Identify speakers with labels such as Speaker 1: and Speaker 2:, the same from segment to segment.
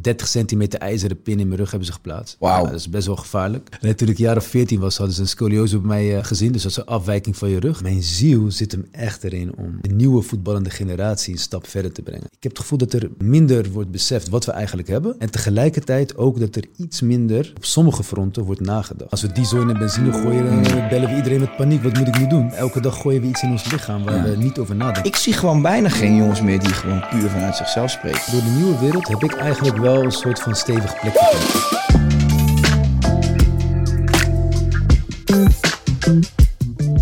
Speaker 1: 30 centimeter ijzeren pin in mijn rug hebben ze geplaatst.
Speaker 2: Wauw.
Speaker 1: Ja, dat is best wel gevaarlijk. En toen ik jaar of 14 was, hadden ze een scoliose bij mij eh, gezien. Dus dat is een afwijking van je rug. Mijn ziel zit hem echt erin om de nieuwe voetballende generatie een stap verder te brengen. Ik heb het gevoel dat er minder wordt beseft wat we eigenlijk hebben. En tegelijkertijd ook dat er iets minder op sommige fronten wordt nagedacht. Als we diesel in de benzine gooien, dan bellen we iedereen met paniek. Wat moet ik nu doen? Elke dag gooien we iets in ons lichaam waar we niet over nadenken.
Speaker 2: Ik zie gewoon bijna geen jongens meer die gewoon puur vanuit zichzelf spreken.
Speaker 1: Door de nieuwe wereld heb ik eigenlijk wel een soort van stevig plekje.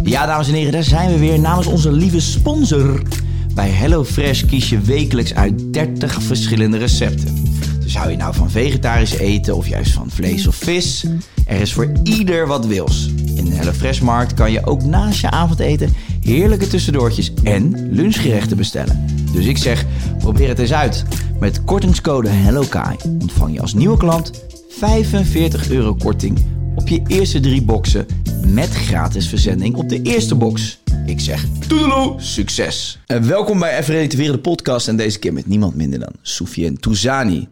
Speaker 2: Ja, dames en heren, daar zijn we weer namens onze lieve sponsor. Bij HelloFresh kies je wekelijks uit 30 verschillende recepten. Dus hou je nou van vegetarisch eten of juist van vlees of vis? Er is voor ieder wat wils. In de HelloFresh-markt kan je ook naast je avondeten heerlijke tussendoortjes en lunchgerechten bestellen. Dus ik zeg, probeer het eens uit. Met kortingscode HelloKai ontvang je als nieuwe klant 45 euro korting op je eerste drie boxen met gratis verzending op de eerste box. Ik zeg toedeloe, succes! En welkom bij Even Relativeren de podcast en deze keer met niemand minder dan Soufiane Touzani.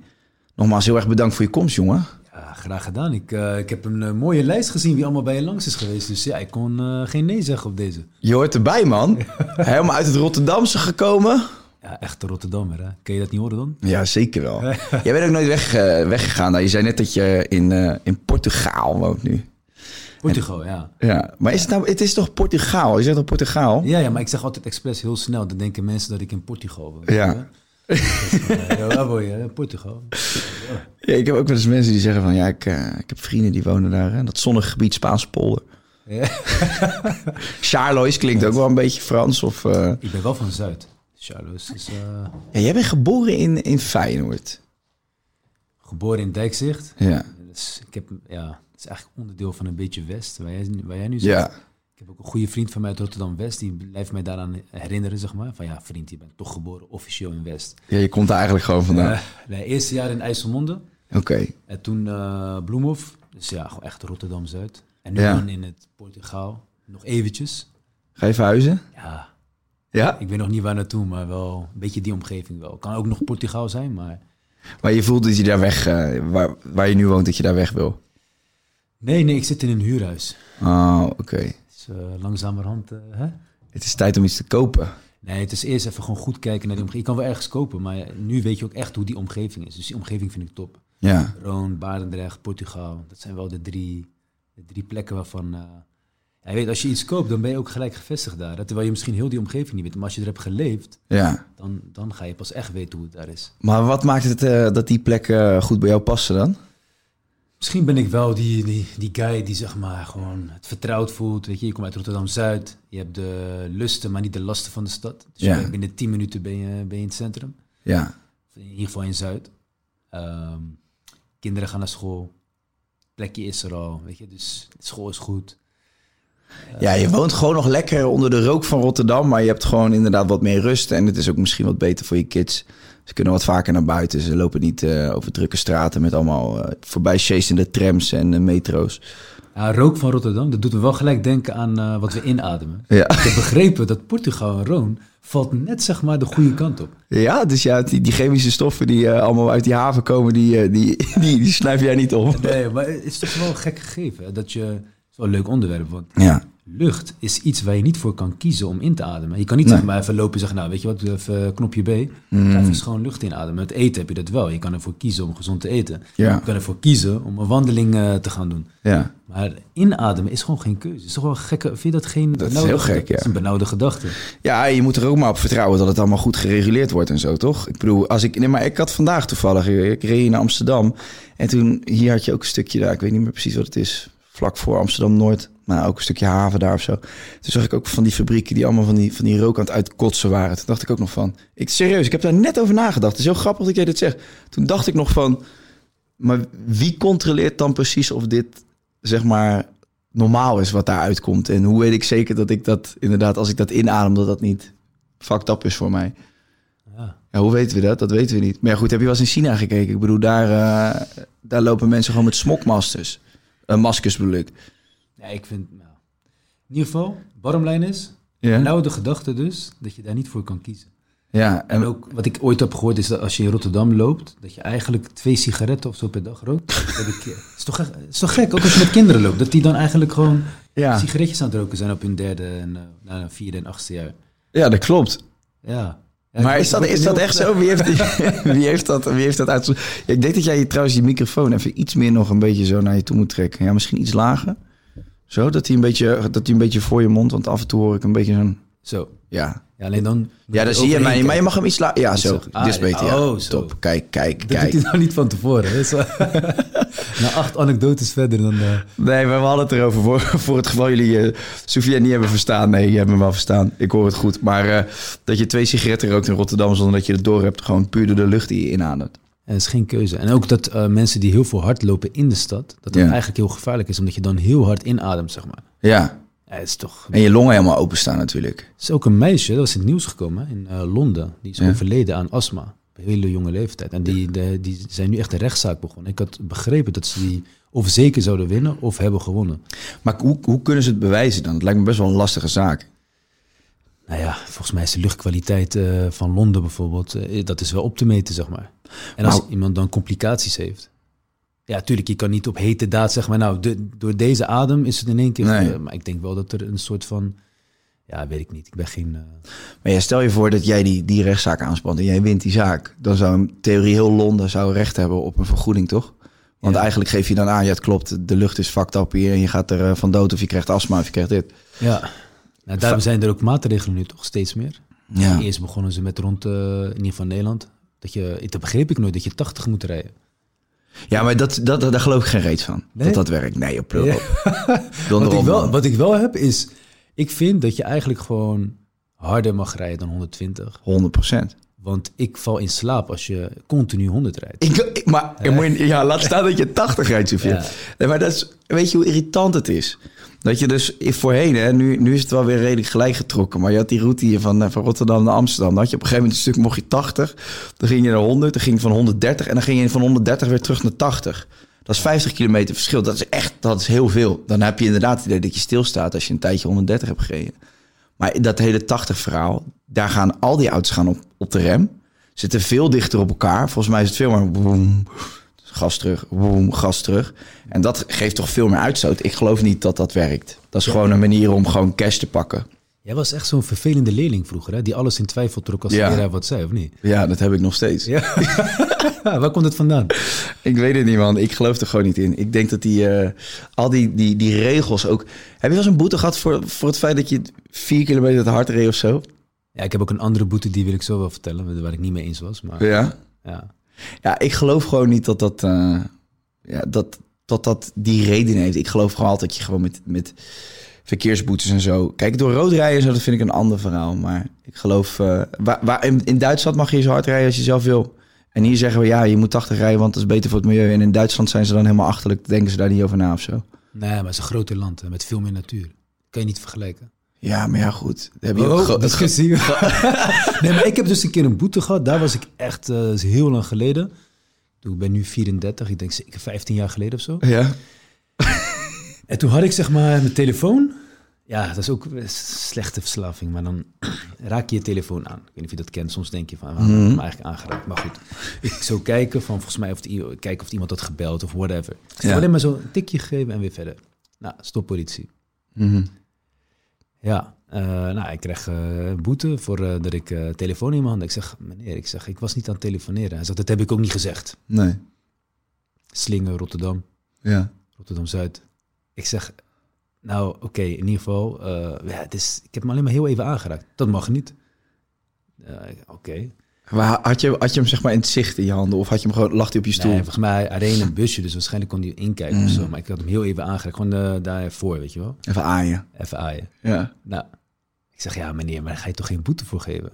Speaker 2: Nogmaals heel erg bedankt voor je komst, jongen.
Speaker 1: Ja, graag gedaan. Ik, eh, ik heb een eh, mooie lijst gezien wie allemaal bij je langs is geweest. Dus ja, ik kon eh, geen nee zeggen op deze.
Speaker 2: Je hoort erbij, man. Helemaal uit het Rotterdamse gekomen.
Speaker 1: Ja, echte Rotterdammer, hè? Kun je dat niet horen dan?
Speaker 2: Ja, zeker wel. Jij bent ook nooit weg, eh, weggegaan. Nou, je zei net dat je in, eh, in Portugaal woont nu.
Speaker 1: Portugal, ja.
Speaker 2: Ja, maar is het nou, het is toch Portugaal? Je zegt toch Portugaal?
Speaker 1: Ja, ja, maar ik zeg altijd expres heel snel. Dan denken mensen dat ik in Portugal woon.
Speaker 2: Ja.
Speaker 1: Eh, ja, waar woon je? Portugal.
Speaker 2: Ja, ik heb ook wel eens mensen die zeggen van... ja, ik, ik heb vrienden die wonen daar. Hè, dat zonnige gebied Spaanse polder.
Speaker 1: Ja.
Speaker 2: Charlois klinkt ook wel een beetje Frans. Of,
Speaker 1: Ik ben wel van Zuid. Charles is eh,
Speaker 2: ja, jij bent geboren in, in Feyenoord.
Speaker 1: geboren in Dijkzicht.
Speaker 2: Ja.
Speaker 1: Dus ik heb, ja, het is eigenlijk onderdeel van een beetje West, waar jij, waar jij nu zit.
Speaker 2: Ja.
Speaker 1: Ik heb ook een goede vriend van mij uit Rotterdam-West. Die blijft mij daaraan herinneren, zeg maar. Van ja, vriend, je bent toch geboren officieel in West.
Speaker 2: ja, je komt er eigenlijk gewoon vandaan.
Speaker 1: Eh, mijn eerste jaar in IJsselmonde.
Speaker 2: Oké.
Speaker 1: En toen eh Bloemhof. Dus ja, gewoon echt Rotterdam-Zuid. En nu
Speaker 2: Ja.
Speaker 1: dan in het Portugaal. Nog eventjes.
Speaker 2: Ga je verhuizen?
Speaker 1: Ja,
Speaker 2: Ja?
Speaker 1: ik weet nog niet waar naartoe, maar wel een beetje die omgeving wel. Kan ook nog Portugaal zijn, maar...
Speaker 2: Maar je voelt dat je daar weg... eh, waar, waar je nu woont, dat je daar weg wil.
Speaker 1: Nee, nee, ik zit in een huurhuis.
Speaker 2: Oh, oké.
Speaker 1: Dus eh, langzamerhand, eh, hè?
Speaker 2: Het is tijd om iets te kopen.
Speaker 1: Nee, het is eerst even gewoon goed kijken naar die omgeving. Je kan wel ergens kopen, maar nu weet je ook echt hoe die omgeving is. Dus die omgeving vind ik top.
Speaker 2: Ja.
Speaker 1: Roon, Barendrecht, Portugal. Dat zijn wel de drie, de drie plekken waarvan... eh, ja, je weet, als je iets koopt, dan ben je ook gelijk gevestigd daar. Terwijl je misschien heel die omgeving niet weet. Maar als je er hebt geleefd,
Speaker 2: Ja.
Speaker 1: dan, dan ga je pas echt weten hoe het daar is.
Speaker 2: Maar wat maakt het eh, dat die plekken goed bij jou passen dan?
Speaker 1: Misschien ben ik wel die, die, die guy die zeg maar gewoon het vertrouwd voelt. Weet je, je komt uit Rotterdam-Zuid. Je hebt de lusten, maar niet de lasten van de stad. Dus
Speaker 2: Ja.
Speaker 1: binnen 10 minuten ben je, ben je in het centrum.
Speaker 2: Ja.
Speaker 1: In ieder geval in Zuid. Ehm, kinderen gaan naar school. Plekje is er al, weet je. Dus school is goed.
Speaker 2: Ja, je woont gewoon nog lekker onder de rook van Rotterdam, maar je hebt gewoon inderdaad wat meer rust. En het is ook misschien wat beter voor je kids. Ze kunnen wat vaker naar buiten. Ze lopen niet eh, over drukke straten met allemaal eh, voorbij chasende trams en eh, metro's.
Speaker 1: Ja, rook van Rotterdam, dat doet me wel gelijk denken aan wat we inademen.
Speaker 2: Ja.
Speaker 1: Ik heb begrepen dat Portugal en Roon valt net zeg maar de goede kant op.
Speaker 2: Ja, dus ja, die, die chemische stoffen die allemaal uit die haven komen, die, eh, die, die, die snuif jij niet op.
Speaker 1: Nee, maar het is toch wel een gek gegeven. hè, Dat je, het is wel een leuk onderwerp, want
Speaker 2: Ja.
Speaker 1: lucht is iets waar je niet voor kan kiezen om in te ademen. Je kan niet
Speaker 2: Nee.
Speaker 1: zeg maar even lopen en zeggen, nou weet je wat, even knopje B. Ga even schoon lucht inademen. Met eten heb je dat wel. Je kan ervoor kiezen om gezond te eten.
Speaker 2: Ja.
Speaker 1: Je kan ervoor kiezen om een wandeling eh, te gaan doen.
Speaker 2: Ja.
Speaker 1: Maar inademen is gewoon geen keuze. Het is toch wel gekke, vind je dat geen
Speaker 2: Dat is heel gek, ja.
Speaker 1: Het is een benauwde gedachte.
Speaker 2: Ja, je moet er ook maar op vertrouwen dat het allemaal goed gereguleerd wordt en zo, toch? Ik bedoel, als ik, nee, maar ik had vandaag toevallig, ik reed hier naar Amsterdam en toen, hier had je ook een stukje daar, ik weet niet meer precies wat het is, vlak voor Amsterdam-Noord, maar ook een stukje haven daar of zo. Toen zag ik ook van die fabrieken die allemaal van die, van die rook aan het uitkotsen waren. Toen dacht ik ook nog van, ik serieus, ik heb daar net over nagedacht. Het is heel grappig dat jij dit zegt. Toen dacht ik nog van, maar wie controleert dan precies of dit, zeg maar, normaal is wat daar uitkomt? En hoe weet ik zeker dat ik dat inderdaad, als ik dat inadem, dat dat niet fucked up is voor mij?
Speaker 1: Ja.
Speaker 2: Ja, hoe weten we dat? Dat weten we niet. Maar ja, goed, heb je wel eens in China gekeken? Ik bedoel, daar, eh, daar lopen mensen gewoon met smokmasters. Uh, maskers bedoel ik.
Speaker 1: Ja, ik vind, nou, in ieder geval, bottomlijn is,
Speaker 2: Ja.
Speaker 1: nou de gedachte dus, dat je daar niet voor kan kiezen.
Speaker 2: Ja,
Speaker 1: En
Speaker 2: en
Speaker 1: ook wat ik ooit heb gehoord is dat als je in Rotterdam loopt, dat je eigenlijk twee sigaretten of zo per dag rookt. Dat ik, eh, is, toch, echt- is toch gek, ook als je met kinderen loopt, dat die dan eigenlijk gewoon
Speaker 2: ja.
Speaker 1: sigaretjes aan het roken zijn op hun derde en eh, nou, vierde en achtste jaar.
Speaker 2: ja, dat klopt.
Speaker 1: Ja. Ja,
Speaker 2: maar is dat, is dat echt zo? Wie heeft, die, wie heeft dat, wie heeft dat uit... Ja, ik denk dat jij trouwens die microfoon even iets meer nog een beetje zo naar je toe moet trekken. Ja, misschien iets lager. Zo, dat hij een beetje, dat hij een beetje voor je mond... Want af en toe hoor ik een beetje zo'n...
Speaker 1: Zo.
Speaker 2: Ja,
Speaker 1: Ja, alleen dan...
Speaker 2: ja dan zie je mij. Maar je mag hem iets lager... Ja, zo.
Speaker 1: Ah,
Speaker 2: Dit is beter, ja.
Speaker 1: oh.
Speaker 2: Top. Kijk, kijk,
Speaker 1: Dat
Speaker 2: kijk.
Speaker 1: doet hij nou niet van tevoren. Na acht anekdotes verder dan... eh,
Speaker 2: Nee, maar we hadden het erover voor, voor het geval jullie uh, Sofia niet hebben verstaan. Nee, je hebt me wel verstaan. Ik hoor het goed. Maar eh, dat je twee sigaretten rookt in Rotterdam zonder dat je het door hebt. Gewoon puur door de lucht die je inademt.
Speaker 1: En dat is geen keuze. En ook dat eh, mensen die heel veel hard lopen in de stad, dat dat
Speaker 2: Ja.
Speaker 1: eigenlijk heel gevaarlijk is, omdat je dan heel hard inademt, zeg maar.
Speaker 2: Ja.
Speaker 1: Ja, het is toch...
Speaker 2: En je longen helemaal openstaan natuurlijk.
Speaker 1: Er is ook een meisje, dat was in het nieuws gekomen, in eh, Londen. Die is
Speaker 2: Ja.
Speaker 1: overleden aan astma. Een hele jonge leeftijd. En die, de, die zijn nu echt de rechtszaak begonnen. Ik had begrepen dat ze die of zeker zouden winnen of hebben gewonnen.
Speaker 2: Maar hoe, hoe kunnen ze het bewijzen dan? Het lijkt me best wel een lastige zaak.
Speaker 1: Nou ja, volgens mij is de luchtkwaliteit eh, van Londen bijvoorbeeld, eh, dat is wel op te meten, zeg maar. En als
Speaker 2: Maar-
Speaker 1: iemand dan complicaties heeft. Ja, tuurlijk, je kan niet op hete daad zeggen, maar nou, de, door deze adem is het in één keer.
Speaker 2: Nee.
Speaker 1: maar ik denk wel dat er een soort van, ja, weet ik niet. Ik ben geen. eh,
Speaker 2: Maar ja, stel je voor dat jij die, die rechtszaak aanspant en jij wint die zaak. Dan zou in theorie heel Londen zou recht hebben op een vergoeding, toch? Want
Speaker 1: Ja.
Speaker 2: eigenlijk geef je dan aan, ja het klopt, de lucht is fucked up hier. En je gaat er eh, van dood of je krijgt astma of je krijgt dit.
Speaker 1: ja. Nou, daarom zijn er ook maatregelen nu toch steeds meer.
Speaker 2: Ja.
Speaker 1: Eerst begonnen ze met rond, eh, in ieder geval Nederland, dat je, dat begreep ik nooit, dat je 80 moet rijden.
Speaker 2: Ja, maar dat, dat, daar geloof ik geen reet van.
Speaker 1: Nee?
Speaker 2: Dat dat werkt. Nee, op
Speaker 1: Ja.
Speaker 2: Donder
Speaker 1: Wat ik,
Speaker 2: op,
Speaker 1: wel, wat ik wel heb is, ik vind dat je eigenlijk gewoon harder mag rijden dan 120.
Speaker 2: 100 procent.
Speaker 1: Want ik val in slaap als je continu 100 rijdt.
Speaker 2: Ik, ik- maar je- ja, laat staan dat je 80 rijdt, Sofia.
Speaker 1: Ja.
Speaker 2: Nee, maar dat is, weet je hoe irritant het is? Dat je dus voorheen, hè, nu, nu is het wel weer redelijk gelijk getrokken. Maar je had die route hier van, eh, van Rotterdam naar Amsterdam. Dan had je op een gegeven moment een stuk mocht je 80. Dan ging je naar 100, dan ging je van 130. En dan ging je van 130 weer terug naar 80. Dat is 50 kilometer verschil. Dat is echt, dat is heel veel. Dan heb je inderdaad het idee dat je stilstaat als je een tijdje 130 hebt gereden. Maar dat hele 80 verhaal, daar gaan al die auto's gaan op, op de rem. Zitten veel dichter op elkaar. Volgens mij is het veel meer boem, gas terug, boem, gas terug. En dat geeft toch veel meer uitstoot. Ik geloof niet dat dat werkt. Dat is gewoon een manier om gewoon cash te pakken.
Speaker 1: Jij was echt zo'n vervelende leerling vroeger, hè? die alles in twijfel trok als de
Speaker 2: Ja.
Speaker 1: leraar wat zei, of niet?
Speaker 2: Ja, dat heb ik nog steeds.
Speaker 1: Ja. Waar komt het vandaan?
Speaker 2: Ik weet het niet, man. Ik geloof er gewoon niet in. Ik denk dat die, eh, al die, die, die regels ook... Heb je wel eens een boete gehad voor, voor het feit dat je vier kilometer te hard reed of zo?
Speaker 1: Ja, ik heb ook een andere boete, die wil ik zo wel vertellen, waar ik niet mee eens was. Maar ja,
Speaker 2: Ja. Ja, ik geloof gewoon niet dat dat, eh, ja, dat, dat, dat die reden heeft. Ik geloof gewoon altijd dat je gewoon met, met verkeersboetes en zo... Kijk, door rood rijden en zo, dat vind ik een ander verhaal. Maar ik geloof... eh, waar, waar, in, in Duitsland mag je zo hard rijden als je zelf wil. En hier zeggen we, ja, je moet 80 rijden, want dat is beter voor het milieu. En in Duitsland zijn ze dan helemaal achterlijk, denken ze daar niet over na of zo.
Speaker 1: nee, maar het is een groter land hè, met veel meer natuur. Kan je niet vergelijken.
Speaker 2: Ja, maar ja, goed. Heb je ook
Speaker 1: Oh, discussie. nee, maar ik heb dus een keer een boete gehad. Daar was ik echt, eh, heel lang geleden. Ik ben nu 34, ik denk zeker 15 jaar geleden of zo.
Speaker 2: Ja,
Speaker 1: En toen had ik zeg maar mijn telefoon. Ja, dat is ook een slechte verslaving, maar dan raak je je telefoon aan. Ik weet niet of je dat kent. Soms denk je van, waarom heb ik hem eigenlijk aangeraakt? Maar goed, ik zou kijken van volgens mij of, kijken of iemand had gebeld of whatever. Ik
Speaker 2: Ja.
Speaker 1: alleen maar zo een tikje gegeven en weer verder. Nou, stop politie.
Speaker 2: Mhm.
Speaker 1: Ja, eh, nou, ik kreeg eh, een boete voor eh, dat ik telefoon in mijn hand. Ik zeg, meneer, ik zeg, ik was niet aan het telefoneren. Hij zegt, dat heb ik ook niet gezegd.
Speaker 2: Nee.
Speaker 1: Slingen, Rotterdam.
Speaker 2: Ja.
Speaker 1: Rotterdam-Zuid. Ik zeg, nou oké, in ieder geval, eh, ja, het is, ik heb hem alleen maar heel even aangeraakt. Dat mag niet. Oké.
Speaker 2: Maar had je, had je hem zeg maar in het zicht in je handen? Of had je hem gewoon, lag hij op je stoel?
Speaker 1: Nee, volgens mij, hij reed in een busje, dus waarschijnlijk kon hij inkijken
Speaker 2: Mm.
Speaker 1: of zo. Maar ik had hem heel even aangeraakt, gewoon eh, daarvoor, weet je wel.
Speaker 2: Even aaien.
Speaker 1: Even aaien.
Speaker 2: Ja.
Speaker 1: Nou, ik zeg, ja meneer, maar daar ga je toch geen boete voor geven?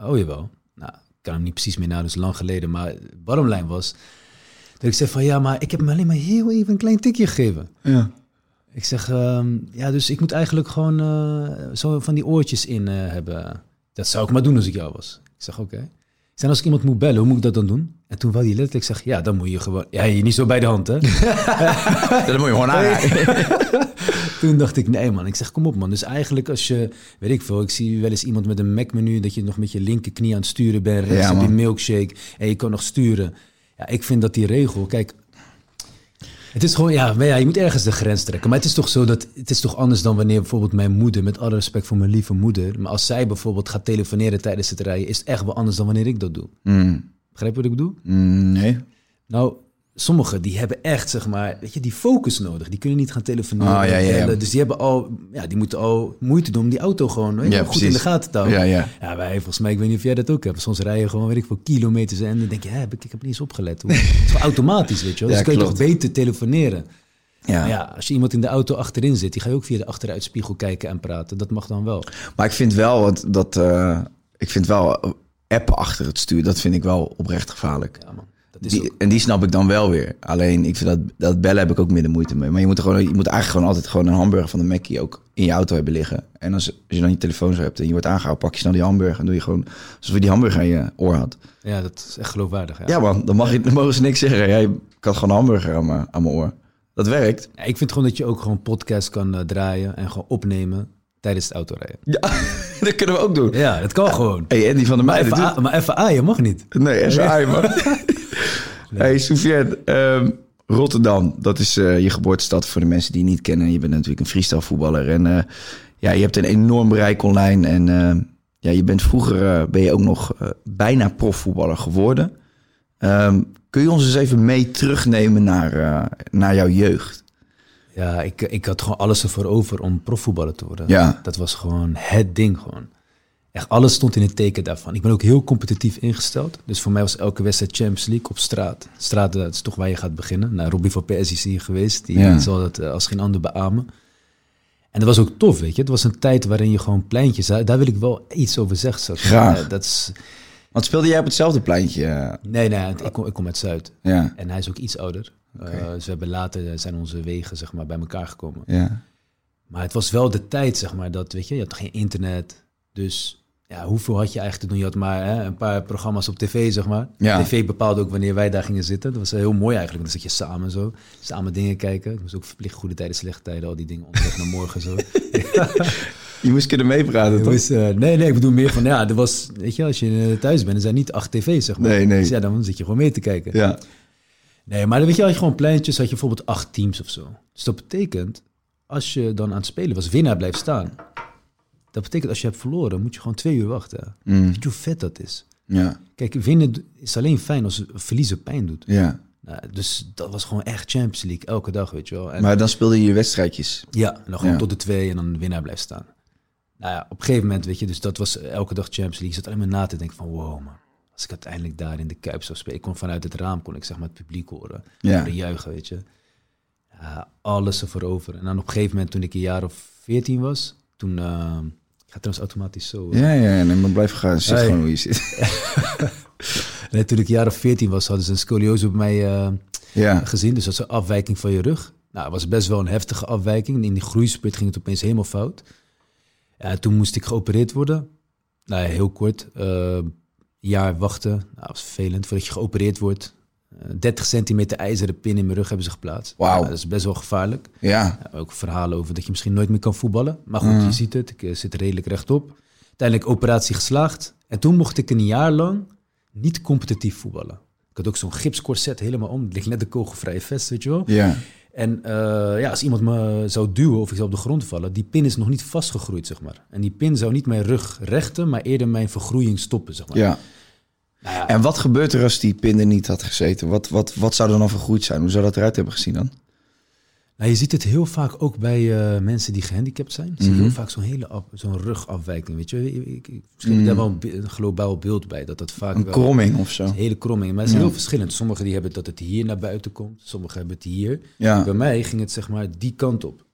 Speaker 1: Oh jawel. Nou, ik kan hem niet precies meer na, dus lang geleden. Maar bottom line was, dat ik zeg van, ja, maar ik heb hem alleen maar heel even een klein tikje gegeven.
Speaker 2: Ja.
Speaker 1: Ik zeg, ehm, ja, dus ik moet eigenlijk gewoon eh, zo van die oortjes in eh, hebben. Dat zou ik maar doen als ik jou was. Ik zeg, oké. Zeg, als ik iemand moet bellen, hoe moet ik dat dan doen? En toen wou hij letterlijk zeggen, ja, dan moet je gewoon... Ja, je niet zo bij de hand, hè?
Speaker 2: Dat moet je gewoon aaien.
Speaker 1: toen dacht ik, nee man. Ik zeg, kom op man. Dus eigenlijk als je, weet ik veel, ik zie wel eens iemand met een Mac-menu... dat je nog met je linkerknie aan het sturen bent, rechts
Speaker 2: Ja,
Speaker 1: heb je milkshake... en je kan nog sturen. Ja, ik vind dat die regel, kijk... Het is gewoon, ja, maar ja, je moet ergens de grens trekken. Maar het is toch zo dat, het is toch anders dan wanneer bijvoorbeeld mijn moeder, met alle respect voor mijn lieve moeder, maar als zij bijvoorbeeld gaat telefoneren tijdens het rijden, is het echt wel anders dan wanneer ik dat doe.
Speaker 2: Mm.
Speaker 1: Begrijp je wat ik bedoel?
Speaker 2: Mm, nee.
Speaker 1: Nou, sommigen die hebben echt, zeg maar, weet je, die focus nodig. Die kunnen niet gaan telefoneren.
Speaker 2: Ah, ja, ja, ja.
Speaker 1: bellen. Dus die hebben al, ja, die moeten al moeite doen om die auto gewoon weet je, goed in de gaten te houden.
Speaker 2: Ja, ja.
Speaker 1: Ja, wij, volgens mij, ik weet niet of jij dat ook hebt. Soms rij je gewoon, weet ik veel, kilometers en dan denk je, hè, heb ik, ik heb niet eens opgelet. Hoe- Het is automatisch, weet je wel. Dus kun je toch beter telefoneren.
Speaker 2: Ja.
Speaker 1: Ja, als je iemand in de auto achterin zit, die ga je ook via de achteruitspiegel kijken en praten. Dat mag dan wel.
Speaker 2: Maar ik vind wel dat. eh, ik vind wel eh, appen achter het stuur. Dat vind ik wel oprecht gevaarlijk.
Speaker 1: Ja, man. Dat is
Speaker 2: Die, en die snap ik dan wel weer. Alleen ik vind dat, dat bellen heb ik ook minder moeite mee. Maar je moet, er gewoon, je moet eigenlijk gewoon altijd gewoon een hamburger van de Mackie ook in je auto hebben liggen. En als, als je dan je telefoon zo hebt en je wordt aangehouden, pak je snel die hamburger en doe je gewoon alsof je die hamburger in je oor had.
Speaker 1: ja, dat is echt geloofwaardig. Ja.
Speaker 2: Ja man, dan, mag je, dan mogen ze niks zeggen. Jij ik had gewoon een hamburger aan mijn, aan mijn oor. Dat werkt.
Speaker 1: Ja, ik vind gewoon dat je ook gewoon podcast kan eh, draaien en gewoon opnemen tijdens het autorijden.
Speaker 2: Ja, dat kunnen we ook doen.
Speaker 1: Ja, dat kan gewoon.
Speaker 2: Hey Andy van der
Speaker 1: Maar
Speaker 2: Meijden
Speaker 1: even,
Speaker 2: doet...
Speaker 1: a- maar even aaien mag niet.
Speaker 2: Nee, even aaien, man. Hey, Soufiane, ehm, Rotterdam, dat is eh, je geboortestad voor de mensen die je niet kennen. Je bent natuurlijk een freestyle voetballer en eh, ja, je hebt een enorm bereik online. En eh, ja, je bent vroeger eh, ben je ook nog bijna profvoetballer geworden. Ehm, kun je ons eens even mee terugnemen naar, naar jouw jeugd?
Speaker 1: Ja, ik, ik had gewoon alles ervoor over om profvoetballer te worden.
Speaker 2: Ja.
Speaker 1: Dat was gewoon het ding gewoon. Echt alles stond in het teken daarvan. Ik ben ook heel competitief ingesteld. Dus voor mij was elke wedstrijd Champions League op straat. Straat, dat is toch waar je gaat beginnen. Nou, Robbie van Persie is hier geweest. Die
Speaker 2: Ja.
Speaker 1: zal dat eh, als geen ander beamen. En dat was ook tof, weet je. Het was een tijd waarin je gewoon pleintjes... Daar, daar wil ik wel iets over zeggen. straks.
Speaker 2: Graag.
Speaker 1: Eh, dat is...
Speaker 2: Want speelde jij op hetzelfde pleintje?
Speaker 1: Nee, nee, ik kom, ik kom uit Zuid.
Speaker 2: ja,
Speaker 1: En hij is ook iets ouder. Eh, dus we hebben later zijn onze wegen zeg maar, bij elkaar gekomen.
Speaker 2: ja.
Speaker 1: Maar het was wel de tijd, zeg maar, dat, weet je, je had geen internet. Dus ja, hoeveel had je eigenlijk te doen? Je had maar hè, een paar programma's op tv, zeg maar.
Speaker 2: Ja.
Speaker 1: TV bepaalde ook wanneer wij daar gingen zitten. Dat was heel mooi eigenlijk, dan zat je samen zo. Samen dingen kijken. Ik moest ook verplicht goede tijden, slechte tijden, al die dingen onderweg naar morgen zo.
Speaker 2: Je moest kunnen meepraten, toch?
Speaker 1: eh, nee, nee, ik bedoel meer van, ja, er was, weet je, als je eh, thuis bent, er zijn niet acht tv's, zeg maar.
Speaker 2: Nee, nee.
Speaker 1: Dus ja, dan zit je gewoon mee te kijken.
Speaker 2: Ja.
Speaker 1: Nee, maar dan weet je, had je gewoon pleintjes, had je bijvoorbeeld acht teams of zo. Dus dat betekent, als je dan aan het spelen was, winnaar blijft staan. Dat betekent, als je hebt verloren, moet je gewoon twee uur wachten.
Speaker 2: Mm.
Speaker 1: Weet je hoe vet dat is?
Speaker 2: Ja.
Speaker 1: Kijk, winnen is alleen fijn als verliezen pijn doet.
Speaker 2: Ja.
Speaker 1: Nou, dus dat was gewoon echt Champions League, elke dag, weet je wel. En,
Speaker 2: Maar dan speelde je je wedstrijdjes.
Speaker 1: ja, en dan gewoon
Speaker 2: Ja.
Speaker 1: tot de twee en dan de winnaar blijft staan. Nou ja, op een gegeven moment, weet je, dus dat was elke dag Champions League. Ik zat alleen maar na te denken van, wow man. Als ik uiteindelijk daar in de Kuip zou spelen. Ik kon vanuit het raam, kon ik zeg maar het publiek horen.
Speaker 2: Ja.
Speaker 1: Horen juichen, weet je. Ja, alles ervoor over. En dan op een gegeven moment, toen ik een jaar of veertien was, toen... eh, ik ga trouwens automatisch zo... eh.
Speaker 2: Ja, ja, nee, maar blijf gaan. Zit
Speaker 1: Hey.
Speaker 2: gewoon hoe je zit.
Speaker 1: Nee, toen ik jaar of veertien was, hadden ze een scoliose bij mij eh,
Speaker 2: Ja.
Speaker 1: gezien. Dus dat is een afwijking van je rug. Nou, het was best wel een heftige afwijking. In die groeispurt ging het opeens helemaal fout. Ja, toen moest ik geopereerd worden. Nou heel kort. een jaar wachten. Nou, dat was vervelend. Voordat je geopereerd wordt, 30 centimeter ijzeren pin in mijn rug hebben ze geplaatst.
Speaker 2: Wauw.
Speaker 1: Ja, dat is best wel gevaarlijk.
Speaker 2: Ja.
Speaker 1: Ja, ook verhalen over dat je misschien nooit meer kan voetballen. Maar goed, je ziet het. Ik eh, zit redelijk rechtop. Uiteindelijk operatie geslaagd. En toen mocht ik een jaar lang niet competitief voetballen. Ik had ook zo'n gipscorset helemaal om. Het ligt net de kogelvrije vest, weet je wel.
Speaker 2: Ja.
Speaker 1: En eh, ja, als iemand me zou duwen of ik zou op de grond vallen, die pin is nog niet vastgegroeid, zeg maar. En die pin zou niet mijn rug rechten, maar eerder mijn vergroeiing stoppen, zeg maar.
Speaker 2: Ja.
Speaker 1: Nou ja,
Speaker 2: En wat gebeurt er als die pin er niet had gezeten? Wat, wat, wat zou er dan vergroeid zijn? Hoe zou dat eruit hebben gezien dan?
Speaker 1: nou, je ziet het heel vaak ook bij eh, mensen die gehandicapt zijn. Je ziet
Speaker 2: Mhm.
Speaker 1: heel vaak zo'n hele zo'n rugafwijking, weet je. Ik, ik, ik- misschien daar wel een, globaal beeld bij, dat dat vaak
Speaker 2: Mhm. Een
Speaker 1: wel...
Speaker 2: kromming of zo?
Speaker 1: Een hele kromming. Maar het is heel verschillend. Sommigen die hebben dat het hier naar buiten komt. Sommigen hebben het hier.
Speaker 2: Ja.
Speaker 1: Bij mij ging het zeg maar die kant op.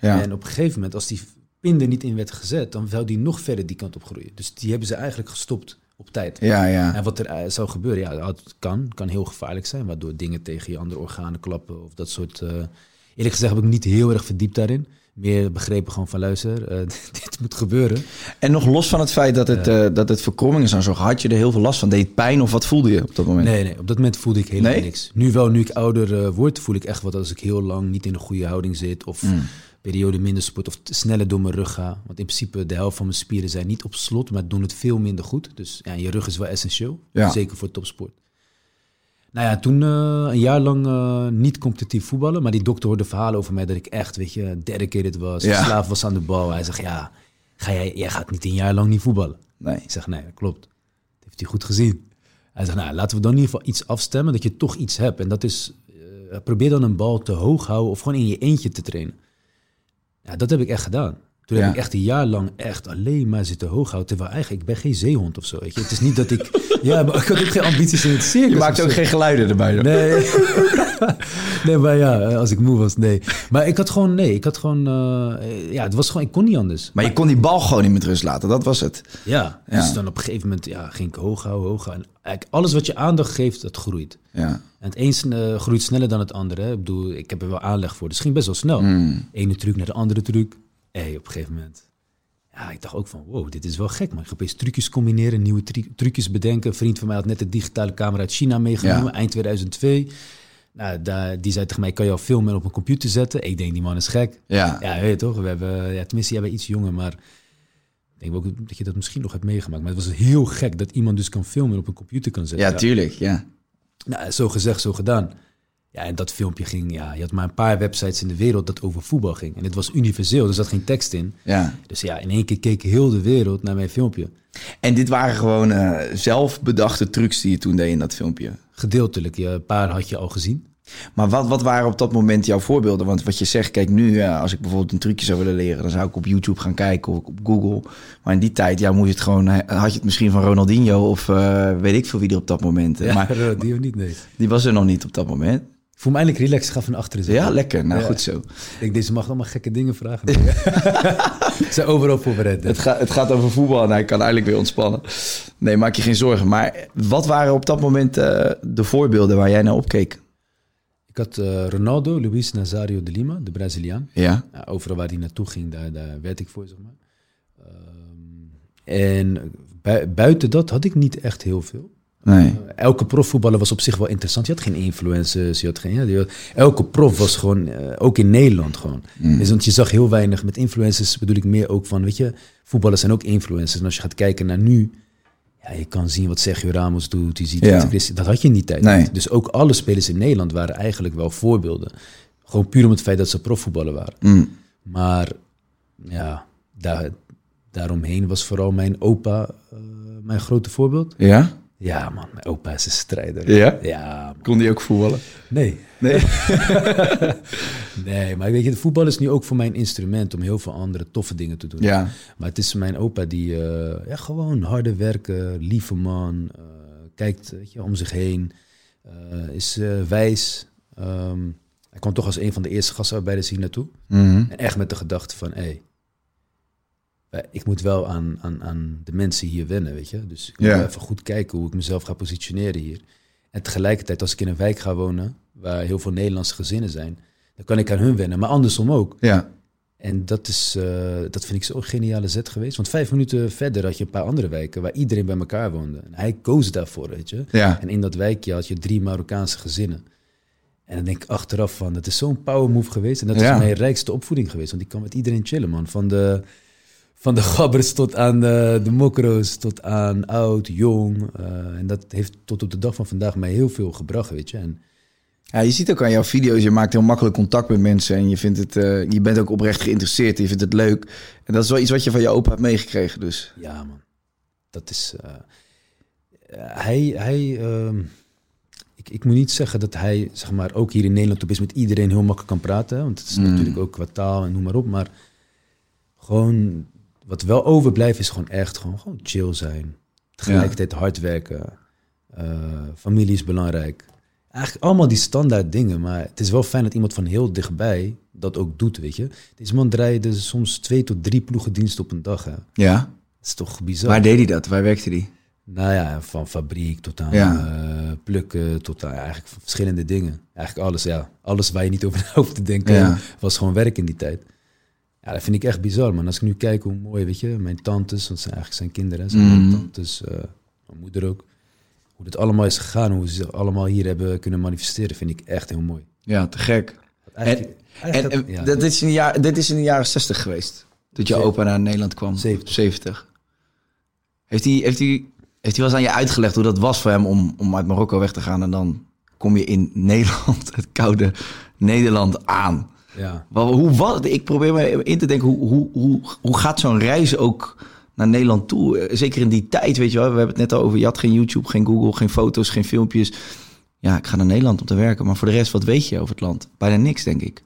Speaker 2: Ja.
Speaker 1: En op een gegeven moment, als die pin er niet in werd gezet, dan zou die nog verder die kant op groeien. Dus die hebben ze eigenlijk gestopt op tijd.
Speaker 2: Ja, ja.
Speaker 1: En wat er eh, zou gebeuren, ja, dat kan, kan heel gevaarlijk zijn, waardoor dingen tegen je andere organen klappen of dat soort. eh, eerlijk gezegd heb ik niet heel erg verdiept daarin. Meer begrepen gewoon van luister, eh, dit moet gebeuren.
Speaker 2: En nog los van het feit dat het, eh, dat het verkrommingen zijn, zo had je er heel veel last van. Deed het pijn of wat voelde je op dat moment?
Speaker 1: Nee, nee, op dat moment voelde ik helemaal
Speaker 2: Nee?
Speaker 1: niks. Nu wel, nu ik ouder word, voel ik echt wat als ik heel lang niet in een goede houding zit. Of
Speaker 2: Mm.
Speaker 1: Periode minder sport of sneller door mijn rug ga. Want in principe de helft van mijn spieren zijn niet op slot, maar doen het veel minder goed. Dus ja, je rug is wel essentieel.
Speaker 2: Ja.
Speaker 1: Zeker voor topsport. Nou ja, toen eh, een jaar lang eh, niet competitief voetballen. Maar die dokter hoorde verhalen over mij dat ik echt, weet je, dedicated was.
Speaker 2: Ja.
Speaker 1: Slaaf was aan de bal. Hij zegt, ja, ga jij, jij gaat niet een jaar lang niet voetballen.
Speaker 2: Nee.
Speaker 1: Ik zeg, nee, dat klopt. Dat heeft hij goed gezien. Hij zegt, nou, laten we dan in ieder geval iets afstemmen, dat je toch iets hebt. En dat is, eh, probeer dan een bal te hoog houden of gewoon in je eentje te trainen. Ja, dat heb ik echt gedaan. Toen
Speaker 2: Ja.
Speaker 1: heb ik echt een jaar lang echt alleen maar zitten hoog houden. Terwijl eigenlijk, ik ben geen zeehond of zo, weet je. Het is niet dat ik, ja, maar ik had ook geen ambities in het circus.
Speaker 2: Je maakt ook
Speaker 1: zo.
Speaker 2: geen geluiden erbij. dan?
Speaker 1: Nee. nee, maar ja, als ik moe was, nee. Maar ik had gewoon, nee, ik had gewoon, eh, ja, het was gewoon, ik kon niet anders.
Speaker 2: Maar je kon die bal gewoon niet met rust laten, dat was het.
Speaker 1: Ja,
Speaker 2: Ja.
Speaker 1: dus dan op een gegeven moment ja, ging ik hoog houden, hoog houden. En eigenlijk alles wat je aandacht geeft, dat groeit.
Speaker 2: Ja.
Speaker 1: En het een groeit sneller dan het andere. hè. Ik bedoel, ik heb er wel aanleg voor. Dus het ging best wel snel.
Speaker 2: Mm.
Speaker 1: Ene truc naar de andere truc. Hey, op een gegeven moment. Ja, ik dacht ook van, wow, dit is wel gek. Maar ik ga opeens trucjes combineren, nieuwe tru- trucjes bedenken. Een vriend van mij had net de digitale camera uit China meegenomen,
Speaker 2: Ja.
Speaker 1: eind 2002. Nou, daar, die zei tegen mij, kan je al filmen en op een computer zetten? Ik denk, die man is gek.
Speaker 2: Ja.
Speaker 1: Ja, weet je toch? We hebben, ja, tenminste, jij bent iets jonger, maar ik denk ook dat je dat misschien nog hebt meegemaakt. Maar het was heel gek dat iemand dus kan filmen en op een computer kan zetten.
Speaker 2: Ja, tuurlijk. Ja.
Speaker 1: Nou, zo gezegd, zo gedaan. Ja, en dat filmpje ging, ja, je had maar een paar websites in de wereld dat over voetbal ging. En het was universeel, dus er zat geen tekst in.
Speaker 2: ja.
Speaker 1: Dus ja, in één keer keek heel de wereld naar mijn filmpje.
Speaker 2: En dit waren gewoon eh, zelfbedachte trucs die je toen deed in dat filmpje.
Speaker 1: Gedeeltelijk, ja, een paar had je al gezien.
Speaker 2: Maar wat, wat waren op dat moment jouw voorbeelden? Want wat je zegt, kijk nu, ja, als ik bijvoorbeeld een trucje zou willen leren, dan zou ik op YouTube gaan kijken of op Google. Maar in die tijd, ja, moest je het gewoon, had je het misschien van Ronaldinho of eh, weet ik veel wie er op dat moment.
Speaker 1: Ja,
Speaker 2: Maar
Speaker 1: die ook niet, nee.
Speaker 2: die was er nog niet op dat moment.
Speaker 1: Voel me eindelijk relaxed, ga van achteren zitten.
Speaker 2: Ja, lekker. Nou,
Speaker 1: Ja.
Speaker 2: goed zo.
Speaker 1: Ik denk, deze mag allemaal gekke dingen vragen. Ze zijn overal voorbereid.
Speaker 2: Het, gaat het gaat over voetbal en hij kan eindelijk weer ontspannen. Nee, maak je geen zorgen. Maar wat waren op dat moment eh, de voorbeelden waar jij naar opkeek?
Speaker 1: Ik had eh, Ronaldo, Luis Nazario de Lima, de Braziliaan.
Speaker 2: Ja,
Speaker 1: Ja, overal waar hij naartoe ging, daar, daar werd ik voor, zeg maar. Ehm, en bui- buiten dat had ik niet echt heel veel.
Speaker 2: Nee.
Speaker 1: Elke profvoetballer was op zich wel interessant. Je had geen influencers, je had geen... Ja, je had- elke prof was gewoon, eh, ook in Nederland gewoon. Dus, want je zag heel weinig, met influencers bedoel ik meer ook van, weet je, voetballers zijn ook influencers. En als je gaat kijken naar nu, ja, je kan zien wat Sergio Ramos doet, je ziet
Speaker 2: Ja.
Speaker 1: Christi- dat had je in die tijd
Speaker 2: Nee.
Speaker 1: Dus ook alle spelers in Nederland waren eigenlijk wel voorbeelden. Gewoon puur om het feit dat ze profvoetballer waren.
Speaker 2: Mm.
Speaker 1: Maar ja, daar, daaromheen was vooral mijn opa eh, mijn grote voorbeeld.
Speaker 2: Ja?
Speaker 1: Ja man, mijn opa is een strijder.
Speaker 2: Ja?
Speaker 1: Ja, man.
Speaker 2: Kon die ook voetballen?
Speaker 1: nee.
Speaker 2: Nee.
Speaker 1: Nee, maar weet je, voetbal is nu ook voor mij een instrument om heel veel andere toffe dingen te doen.
Speaker 2: Ja.
Speaker 1: Maar het is mijn opa die eh, ja, gewoon harde werken, lieve man, eh, kijkt weet je, om zich heen, eh, is wijs. Ehm, hij kwam toch als een van de eerste gastarbeiders hier naartoe.
Speaker 2: Mhm.
Speaker 1: En echt met de gedachte van, hé, hey, ik moet wel aan, aan, aan de mensen hier wennen, weet je. Dus ik moet even goed kijken hoe ik mezelf ga positioneren hier. En tegelijkertijd, als ik in een wijk ga wonen, waar heel veel Nederlandse gezinnen zijn, dan kan ik aan hun wennen, maar andersom ook.
Speaker 2: Ja.
Speaker 1: En dat, is, eh, dat vind ik zo'n geniale zet geweest. Want vijf minuten verder had je een paar andere wijken waar iedereen bij elkaar woonde. En hij koos daarvoor, weet je.
Speaker 2: Ja.
Speaker 1: En in dat wijkje had je drie Marokkaanse gezinnen. En dan denk ik achteraf van, dat is zo'n power move geweest. En dat
Speaker 2: Ja.
Speaker 1: is mijn rijkste opvoeding geweest. Want ik kan met iedereen chillen, man. Van de, van de gabbers tot aan de, de mokro's, tot aan oud, jong. Eh, en dat heeft tot op de dag van vandaag mij heel veel gebracht, weet je. En
Speaker 2: Ja, je ziet ook aan jouw video's, je maakt heel makkelijk contact met mensen en je, vindt het, eh, je bent ook oprecht geïnteresseerd, je vindt het leuk. En dat is wel iets wat je van je opa hebt meegekregen dus.
Speaker 1: Ja, man. Dat is. eh, hij. hij ehm, ik, ik moet niet zeggen dat hij, zeg maar, ook hier in Nederland op is met iedereen heel makkelijk kan praten. hè, Want het is
Speaker 2: Mm.
Speaker 1: natuurlijk ook qua taal en noem maar op. Maar gewoon. Wat wel overblijft is gewoon echt gewoon, gewoon chill zijn. Tegelijkertijd hard werken. eh, familie is belangrijk. Eigenlijk allemaal die standaard dingen. Maar het is wel fijn dat iemand van heel dichtbij dat ook doet, weet je. Deze man draaide soms twee tot drie ploegendiensten op een dag. Hè. Dat
Speaker 2: Ja.
Speaker 1: is toch bizar.
Speaker 2: Waar deed hij dat? Waar werkte hij?
Speaker 1: Nou ja, van fabriek tot aan
Speaker 2: Ja.
Speaker 1: eh, plukken, tot aan eigenlijk verschillende dingen. Eigenlijk alles, ja. Alles waar je niet over hoeft te denken,
Speaker 2: Ja.
Speaker 1: was gewoon werk in die tijd. Ja, dat vind ik echt bizar, man. Als ik nu kijk hoe mooi, weet je, mijn tantes, want zijn eigenlijk zijn kinderen, zijn
Speaker 2: Mhm.
Speaker 1: mijn tantes, eh, mijn moeder ook. Hoe dit allemaal is gegaan, hoe ze zich allemaal hier hebben kunnen manifesteren, vind ik echt heel mooi.
Speaker 2: Ja, te gek.
Speaker 1: Eigenlijk-
Speaker 2: En,
Speaker 1: eigenlijk-
Speaker 2: en
Speaker 1: ja.
Speaker 2: dat is in de jaar, dit is in de jaren 60 geweest. Dat je opa naar Nederland kwam.
Speaker 1: 70.
Speaker 2: 70. Heeft hij, heeft, hij, heeft hij wel eens aan je uitgelegd hoe dat was voor hem om, om uit Marokko weg te gaan en dan kom je in Nederland, het koude Nederland aan.
Speaker 1: Ja.
Speaker 2: Wel, Hoe, wat, ik probeer me in te denken, hoe, hoe, hoe, hoe gaat zo'n reis ook naar Nederland toe? Zeker in die tijd, weet je wel. We hebben het net al over, je had geen YouTube, geen Google, geen foto's, geen filmpjes. Ja, ik ga naar Nederland om te werken. Maar voor de rest, wat weet je over het land? Bijna niks, denk ik.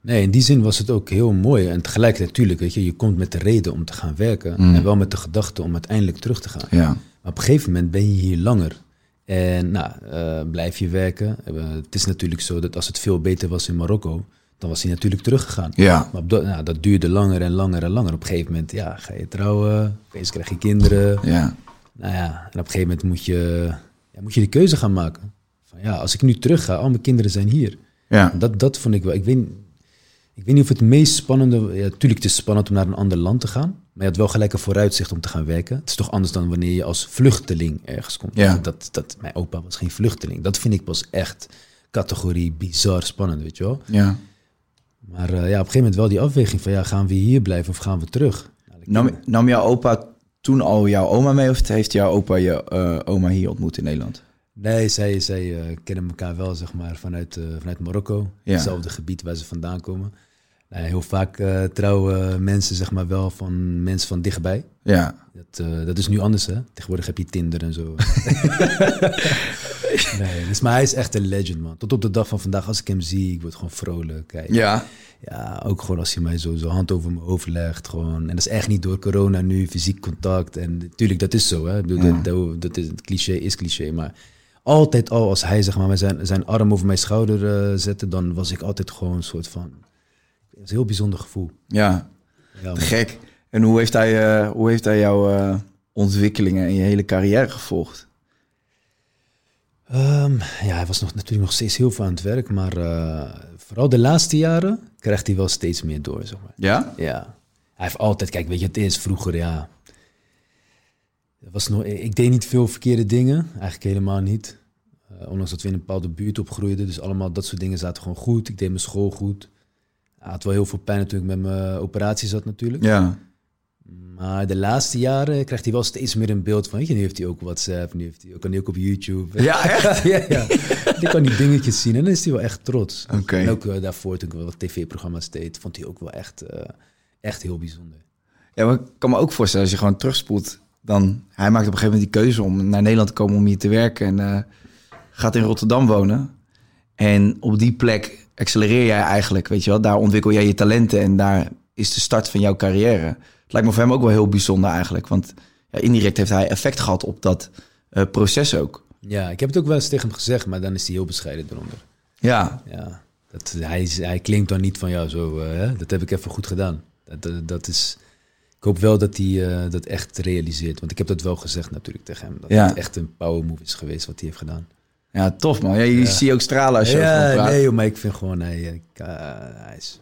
Speaker 1: Nee, in die zin was het ook heel mooi. En tegelijkertijd, natuurlijk, weet je, je komt met de reden om te gaan werken.
Speaker 2: Mm.
Speaker 1: En wel met de gedachte om uiteindelijk terug te gaan.
Speaker 2: Ja.
Speaker 1: Maar op een gegeven moment ben je hier langer. En nou, eh, blijf je werken. Eh, het is natuurlijk zo dat als het veel beter was in Marokko, dan was hij natuurlijk teruggegaan.
Speaker 2: Ja.
Speaker 1: Maar dat, nou, dat duurde langer en langer en langer. Op een gegeven moment ja, ga je trouwen, opeens krijg je kinderen.
Speaker 2: Ja.
Speaker 1: Nou ja, en op een gegeven moment moet je, ja, moet je de keuze gaan maken. Van, ja, als ik nu terug ga, al mijn kinderen zijn hier.
Speaker 2: Ja.
Speaker 1: En Dat, dat vond ik wel. Ik weet, ik weet niet of het meest spannende. Ja, natuurlijk, het is spannend om naar een ander land te gaan. Maar je had wel gelijk een vooruitzicht om te gaan werken. Het is toch anders dan wanneer je als vluchteling ergens komt.
Speaker 2: Ja.
Speaker 1: Dat, dat, mijn opa was geen vluchteling. Dat vind ik pas echt categorie bizar spannend, weet je wel.
Speaker 2: ja.
Speaker 1: Maar eh, ja, op een gegeven moment wel die afweging van ja, gaan we hier blijven of gaan we terug? Nou,
Speaker 2: Nam, nam jouw opa toen al jouw oma mee? Of heeft jouw opa je eh, oma hier ontmoet in Nederland?
Speaker 1: Nee, zij, zij eh, kennen elkaar wel, zeg maar, vanuit, vanuit Marokko.
Speaker 2: Ja.
Speaker 1: Hetzelfde gebied waar ze vandaan komen. Nou, heel vaak trouwen mensen, zeg maar, wel van mensen van dichtbij.
Speaker 2: Ja.
Speaker 1: Dat, dat is nu anders, hè? Tegenwoordig heb je Tinder en zo. nee, dus, maar hij is echt een legend, man. Tot op de dag van vandaag, als ik hem zie, ik word gewoon vrolijk.
Speaker 2: Ja.
Speaker 1: Ja, ook gewoon als hij mij zo zijn hand over mijn hoofd legt. Gewoon. En dat is echt niet door corona nu, fysiek contact. En natuurlijk, dat is zo. Hè? Dat, dat, dat is, het cliché is cliché. Maar altijd al, als hij zeg maar, zijn, zijn arm over mijn schouder eh, zette, dan was ik altijd gewoon een soort van... Het is een heel bijzonder gevoel.
Speaker 2: Ja.
Speaker 1: Ja,
Speaker 2: Te gek. En hoe heeft hij, eh, hoe heeft hij jouw eh, ontwikkelingen en je hele carrière gevolgd?
Speaker 1: Ehm, ja, hij was nog, natuurlijk nog steeds heel veel aan het werk. Maar eh, vooral de laatste jaren krijgt hij wel steeds meer door, zeg maar.
Speaker 2: Ja?
Speaker 1: Ja. Hij heeft altijd, kijk, weet je, het is vroeger, ja. Was nog, ik deed niet veel verkeerde dingen, eigenlijk helemaal niet. Eh, ondanks dat we in een bepaalde buurt opgroeiden, dus allemaal dat soort dingen zaten gewoon goed. Ik deed mijn school goed. Hij had wel heel veel pijn ik met mijn operatie zat natuurlijk.
Speaker 2: Ja.
Speaker 1: Maar de laatste jaren krijgt hij wel steeds meer een beeld van, weet je, nu heeft hij ook WhatsApp, nu heeft hij, kan hij ook op YouTube.
Speaker 2: Ja, echt?
Speaker 1: ja, ja. Die kan die dingetjes zien en dan is hij wel echt trots.
Speaker 2: Oké.
Speaker 1: En ook eh, daarvoor, toen ik wel wat tv-programma's deed, vond hij ook wel echt, eh, echt heel bijzonder.
Speaker 2: Ja, maar ik kan me ook voorstellen, als je gewoon terugspoelt, dan... Hij maakt op een gegeven moment die keuze om naar Nederland te komen om hier te werken en eh, gaat in Rotterdam wonen. En op die plek accelereer jij eigenlijk, weet je wel. Daar ontwikkel jij je talenten en daar is de start van jouw carrière. Lijkt me voor hem ook wel heel bijzonder eigenlijk, want ja, indirect heeft hij effect gehad op dat eh, proces ook.
Speaker 1: Ja, ik heb het ook wel eens tegen hem gezegd, maar dan is hij heel bescheiden eronder.
Speaker 2: Ja,
Speaker 1: Ja, dat, hij, hij claimt dan niet van, ja, zo, eh, hè, dat heb ik even goed gedaan. Dat, dat, dat is, ik hoop wel dat hij eh, dat echt realiseert, want ik heb dat wel gezegd natuurlijk tegen hem. Dat
Speaker 2: Ja.
Speaker 1: het echt een power move is geweest wat hij heeft gedaan.
Speaker 2: ja tof man. Ja, je
Speaker 1: Ja.
Speaker 2: ziet ook stralen als je
Speaker 1: Ja, nee, joh, maar ik vind gewoon, hij is...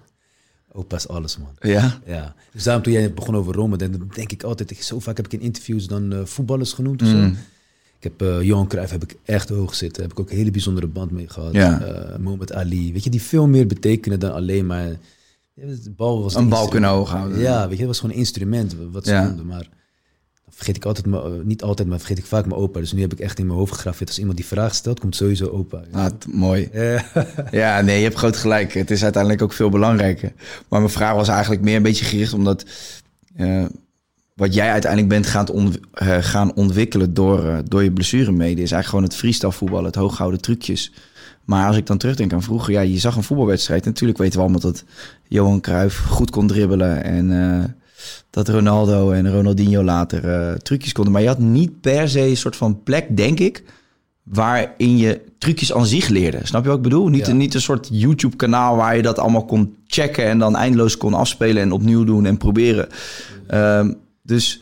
Speaker 1: Opa is alles, man.
Speaker 2: Ja?
Speaker 1: Ja. Dus daarom toen jij begon over Rome, dan denk ik altijd, ik, zo vaak heb ik in interviews dan eh, voetballers genoemd of zo.
Speaker 2: Mm.
Speaker 1: Ik heb eh, Johan Cruijff heb ik echt hoog zitten. Heb ik ook een hele bijzondere band mee gehad.
Speaker 2: Ja.
Speaker 1: Eh, Mohamed Ali. Weet je, die veel meer betekenen dan alleen maar... Ja, bal was
Speaker 2: Een bal kunnen hoog houden.
Speaker 1: Ja, weet je, het was gewoon een instrument wat ze
Speaker 2: Ja.
Speaker 1: noemden. Maar vergeet ik altijd, niet altijd, maar vergeet ik vaak mijn opa. Dus nu heb ik echt in mijn hoofd gegraveerd. Als iemand die vraag stelt, komt sowieso opa.
Speaker 2: Ah, mooi. Ja, nee, je hebt groot gelijk. Het is uiteindelijk ook veel belangrijker. Maar mijn vraag was eigenlijk meer een beetje gericht omdat eh, wat jij uiteindelijk bent gaan, eh, gaan ontwikkelen door, eh, door je blessuremede is eigenlijk gewoon het freestyle voetbal, het hooghouden trucjes. Maar als ik dan terugdenk aan vroeger, ja, je zag een voetbalwedstrijd. Natuurlijk weten we allemaal dat Johan Cruijff goed kon dribbelen en dat Ronaldo en Ronaldinho later eh, trucjes konden. Maar je had niet per se een soort van plek, denk ik, waarin je trucjes aan zich leerde. Snap je wat ik bedoel? Niet,
Speaker 1: Ja.
Speaker 2: een, niet een soort YouTube-kanaal waar je dat allemaal kon checken en dan eindeloos kon afspelen en opnieuw doen en proberen. Ehm, dus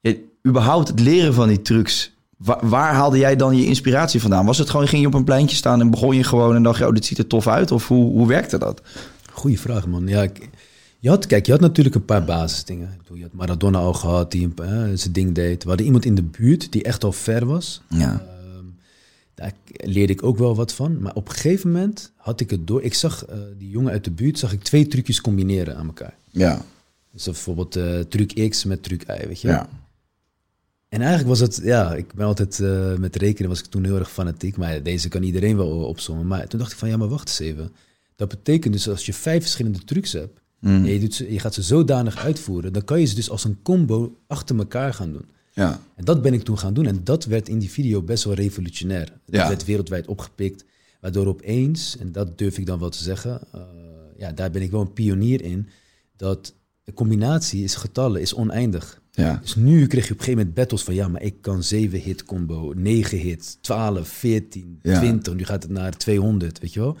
Speaker 2: je, überhaupt het leren van die trucs. Wa- waar haalde jij dan je inspiratie vandaan? Was het gewoon, ging je op een pleintje staan en begon je gewoon en dacht je, oh, dit ziet er tof uit? Of hoe, hoe werkte dat?
Speaker 1: Goeie vraag, man. Ja, ik- je had, kijk, je had natuurlijk een paar basisdingen. Je had Maradona al gehad, die een paar, eh, zijn ding deed. We hadden iemand in de buurt die echt al ver was.
Speaker 2: Ja.
Speaker 1: Ehm, daar leerde ik ook wel wat van. Maar op een gegeven moment had ik het door. Ik zag eh, die jongen uit de buurt, zag ik twee trucjes combineren aan elkaar.
Speaker 2: Ja.
Speaker 1: Dus bijvoorbeeld eh, truc X met truc Y, weet je.
Speaker 2: Ja.
Speaker 1: En eigenlijk was het, ja, ik ben altijd met rekenen was ik toen heel erg fanatiek. Maar deze kan iedereen wel opzommen. Maar toen dacht ik van, ja, maar wacht eens even. Dat betekent dus als je vijf verschillende trucs hebt,
Speaker 2: Mm.
Speaker 1: en je, doet ze, je gaat ze zodanig uitvoeren, dan kan je ze dus als een combo achter elkaar gaan doen.
Speaker 2: Ja.
Speaker 1: En dat ben ik toen gaan doen. En dat werd in die video best wel revolutionair. Dat
Speaker 2: Ja.
Speaker 1: werd wereldwijd opgepikt. Waardoor opeens, en dat durf ik dan wel te zeggen, eh, ja, daar ben ik wel een pionier in, dat de combinatie is getallen, is oneindig.
Speaker 2: Ja.
Speaker 1: Dus nu kreeg je op een gegeven moment battles van, ja, maar ik kan 7 hit combo, 9 hits, 12, 14,
Speaker 2: Ja.
Speaker 1: 20, nu gaat het naar 200, weet je wel.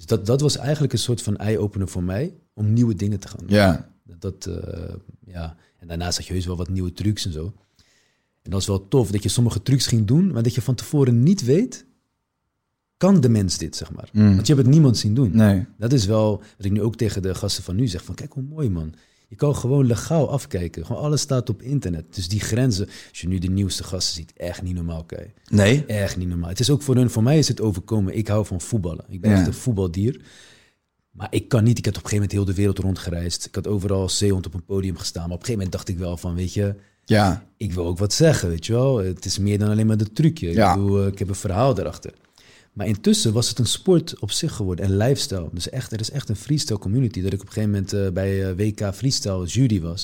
Speaker 1: Dus dat, dat was eigenlijk een soort van eye-opener voor mij, om nieuwe dingen te gaan doen.
Speaker 2: Ja.
Speaker 1: Dat, eh, ja. En daarnaast had je heus wel wat nieuwe trucs en zo. En dat is wel tof, dat je sommige trucs ging doen, maar dat je van tevoren niet weet, kan de mens dit, zeg maar.
Speaker 2: Mm.
Speaker 1: Want je hebt het niemand zien doen.
Speaker 2: Nee.
Speaker 1: Dat is wel wat ik nu ook tegen de gasten van nu zeg, van kijk hoe mooi man. Je kan gewoon legaal afkijken. Gewoon alles staat op internet. Dus die grenzen, als je nu de nieuwste gasten ziet, echt niet normaal kijken.
Speaker 2: Nee?
Speaker 1: Echt niet normaal. Het is ook voor hun, voor mij is het overkomen. Ik hou van voetballen. Ik ben
Speaker 2: Ja.
Speaker 1: echt een voetbaldier. Maar ik kan niet. Ik heb op een gegeven moment heel de wereld rondgereisd. Ik had overal zeehond op een podium gestaan. Maar op een gegeven moment dacht ik wel van, weet je,
Speaker 2: Ja.
Speaker 1: ik wil ook wat zeggen, weet je wel. Het is meer dan alleen maar de trucje.
Speaker 2: Ja.
Speaker 1: Ik, bedoel, eh, ik heb een verhaal erachter. Maar intussen was het een sport op zich geworden en lifestyle. Dus echt, er is echt een freestyle community. Dat ik op een gegeven moment eh, bij eh, WK Freestyle jury was.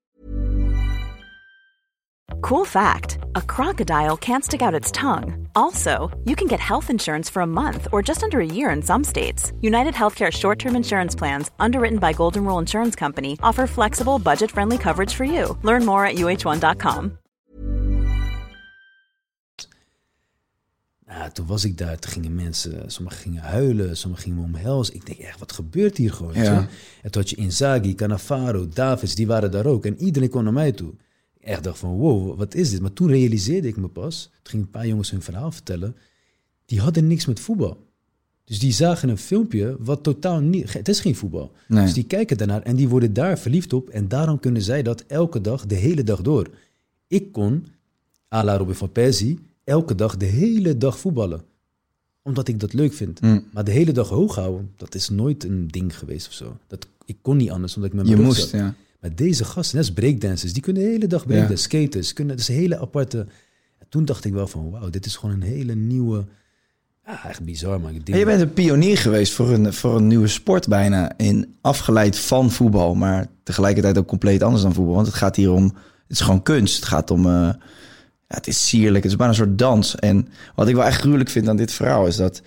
Speaker 3: Cool fact a crocodile can't stick out its tongue. Also, you can get health insurance for a month or just under a year in some states. United Healthcare short term insurance plans, underwritten by Golden Rule Insurance Company, offer flexible, budget friendly coverage for you. Learn more at uh1.com.
Speaker 1: Nou, toen was ik daar, toen gingen mensen, sommigen gingen huilen, sommigen gingen me omhelzen. Ik denk echt, wat gebeurt hier gewoon?
Speaker 2: Ja.
Speaker 1: En toen had je Inzaghi, Cannavaro, Davids, die waren daar ook. En iedereen kwam naar mij toe. Ik echt dacht van, wow, wat is dit? Maar toen realiseerde ik me pas, toen gingen een paar jongens hun verhaal vertellen, die hadden niks met voetbal. Dus die zagen een filmpje wat totaal niet... Het is geen voetbal.
Speaker 2: Nee.
Speaker 1: Dus die kijken daarnaar en die worden daar verliefd op. En daarom kunnen zij dat elke dag, de hele dag door. Ik kon, à la Robin van Persie, elke dag de hele dag voetballen. Omdat ik dat leuk vind.
Speaker 2: Mm.
Speaker 1: Maar de hele dag hoog houden, dat is nooit een ding geweest of zo. Dat, ik kon niet anders, omdat ik met
Speaker 2: Je
Speaker 1: mijn rug
Speaker 2: moest, ja.
Speaker 1: Maar deze gasten, net als breakdancers, die kunnen de hele dag breakdansen, skaters, kunnen, dat is een hele aparte... En toen dacht ik wel van, wauw, dit is gewoon een hele nieuwe... Ja, echt bizar, man.
Speaker 2: Je bent een pionier geweest voor een, voor een nieuwe sport bijna. In afgeleid van voetbal, maar tegelijkertijd ook compleet anders dan voetbal. Want het gaat hier om, het is gewoon kunst. Het gaat om, eh, ja, het is sierlijk, het is bijna een soort dans. En wat ik wel echt gruwelijk vind aan dit verhaal is dat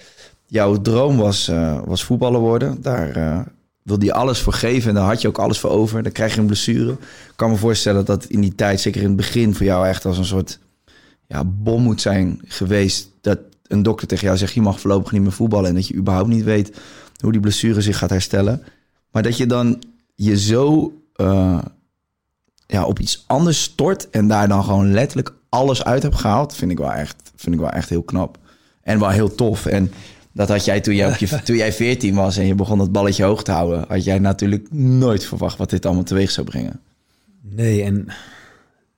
Speaker 2: jouw droom was, eh, was voetballer worden. Daar eh, wilde je alles voor geven en daar had je ook alles voor over. Dan krijg je een blessure. Ik kan me voorstellen dat in die tijd, zeker in het begin, voor jou echt als een soort ja, bom moet zijn geweest dat een dokter tegen jou zegt je mag voorlopig niet meer voetballen en dat je überhaupt niet weet hoe die blessure zich gaat herstellen. Maar dat je dan je zo eh, ja, op iets anders stort en daar dan gewoon letterlijk alles uit hebt gehaald, vind ik wel echt, vind ik wel echt heel knap. En wel heel tof. En Dat had jij toen jij, op je, toen jij 14 was en je begon het balletje hoog te houden, had jij natuurlijk nooit verwacht wat dit allemaal teweeg zou brengen.
Speaker 1: Nee, en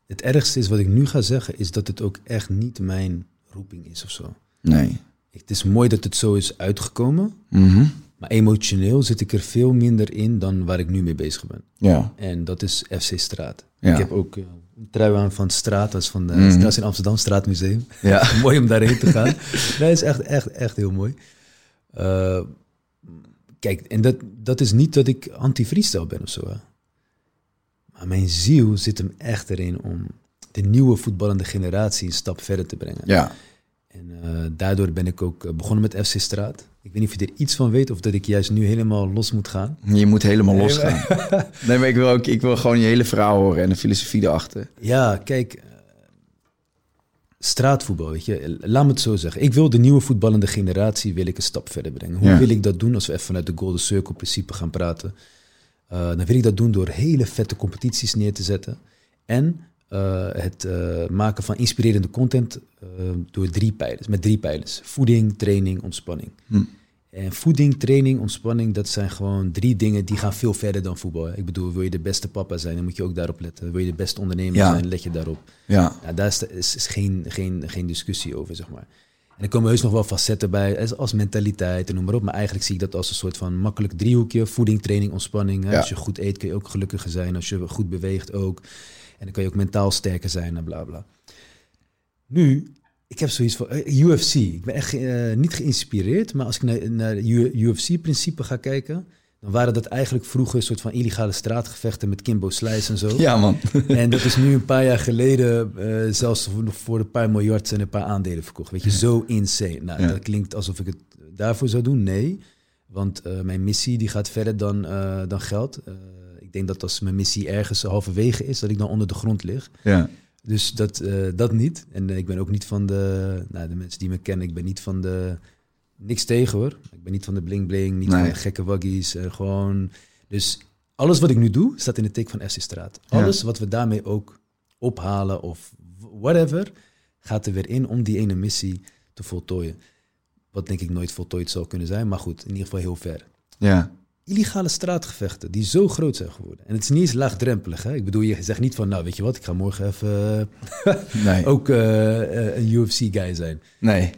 Speaker 1: het ergste is wat ik nu ga zeggen, is dat het ook echt niet mijn roeping is of zo.
Speaker 2: Nee.
Speaker 1: Het is mooi dat het zo is uitgekomen,
Speaker 2: Mhm.
Speaker 1: maar emotioneel zit ik er veel minder in dan waar ik nu mee bezig ben.
Speaker 2: Ja.
Speaker 1: En dat is FC Straat.
Speaker 2: Ja.
Speaker 1: Ik heb ook eh, trui aan van Straat, dat is van de
Speaker 2: Mhm.
Speaker 1: dat is in Amsterdam, Straatmuseum.
Speaker 2: Ja.
Speaker 1: mooi om daarheen te gaan. het is echt, echt, echt heel mooi. Eh, kijk, en dat, dat is niet dat ik anti-freestyle ben of zo. Hè. Maar mijn ziel zit hem echt erin om de nieuwe voetballende generatie een stap verder te brengen.
Speaker 2: Ja.
Speaker 1: En eh, daardoor ben ik ook eh, begonnen met FC Straat. Ik weet niet of je er iets van weet of dat ik juist nu helemaal los moet gaan.
Speaker 2: Je moet helemaal losgaan. Nee, maar ik wil, ook, ik wil gewoon je hele verhaal horen en de filosofie erachter.
Speaker 1: Ja, kijk, eh, straatvoetbal, weet je. Laat me het zo zeggen. Ik wil de nieuwe voetballende generatie wil ik een stap verder brengen. Hoe
Speaker 2: Ja.
Speaker 1: wil ik dat doen als we even vanuit de Golden Circle principe gaan praten? Eh, dan wil ik dat doen door hele vette competities neer te zetten. En eh, het eh, maken van inspirerende content eh, door drie pijlers, met drie pijlers. Voeding, training, ontspanning.
Speaker 2: Hm.
Speaker 1: En voeding, training, ontspanning, dat zijn gewoon drie dingen die gaan veel verder dan voetbal. hè. Ik bedoel, wil je de beste papa zijn, dan moet je ook daarop letten. Wil je de beste ondernemer
Speaker 2: Ja.
Speaker 1: zijn, let je daarop.
Speaker 2: Ja.
Speaker 1: Ja, daar is, is, is geen, geen, geen discussie over, zeg maar. En er komen heus nog wel facetten bij, als, als mentaliteit en noem maar op. Maar eigenlijk zie ik dat als een soort van makkelijk driehoekje. Voeding, training, ontspanning. Hè.
Speaker 2: Ja.
Speaker 1: Als je goed eet, kun je ook gelukkiger zijn. Als je goed beweegt ook. En dan kan je ook mentaal sterker zijn en bla bla. Nu, ik heb zoiets van eh, UFC. Ik ben echt eh, niet geïnspireerd, maar als ik naar, naar UFC-principe ga kijken, dan waren dat eigenlijk vroeger een soort van illegale straatgevechten met Kimbo Slice en zo.
Speaker 2: Ja, man.
Speaker 1: En dat is nu een paar jaar geleden, eh, zelfs voor, voor een paar miljard zijn een paar aandelen verkocht. Weet je, zo insane. Nou,
Speaker 2: Ja.
Speaker 1: dat klinkt alsof ik het daarvoor zou doen. Nee, want mijn missie die gaat verder dan, dan geld. Ik denk dat als mijn missie ergens halverwege is, dat ik dan onder de grond lig.
Speaker 2: Ja.
Speaker 1: Dus dat, eh, dat niet. En eh, ik ben ook niet van de, nou, de mensen die me kennen, ik ben niet van de, niks tegen hoor. Ik ben niet van de bling bling, niet
Speaker 2: Nee.
Speaker 1: van de gekke waggies. eh, gewoon, dus alles wat ik nu doe, staat in de teken van FC Straat.
Speaker 2: Ja.
Speaker 1: Alles wat we daarmee ook ophalen of whatever, gaat er weer in om die ene missie te voltooien. Wat denk ik nooit voltooid zal kunnen zijn, maar goed, in ieder geval heel ver
Speaker 2: Ja.
Speaker 1: Illegale straatgevechten die zo groot zijn geworden. En het is niet eens laagdrempelig. Hè? Ik bedoel, je zegt niet van, nou weet je wat, ik ga morgen even eh,
Speaker 2: Nee.
Speaker 1: ook eh, eh, een UFC-guy zijn.
Speaker 2: Nee.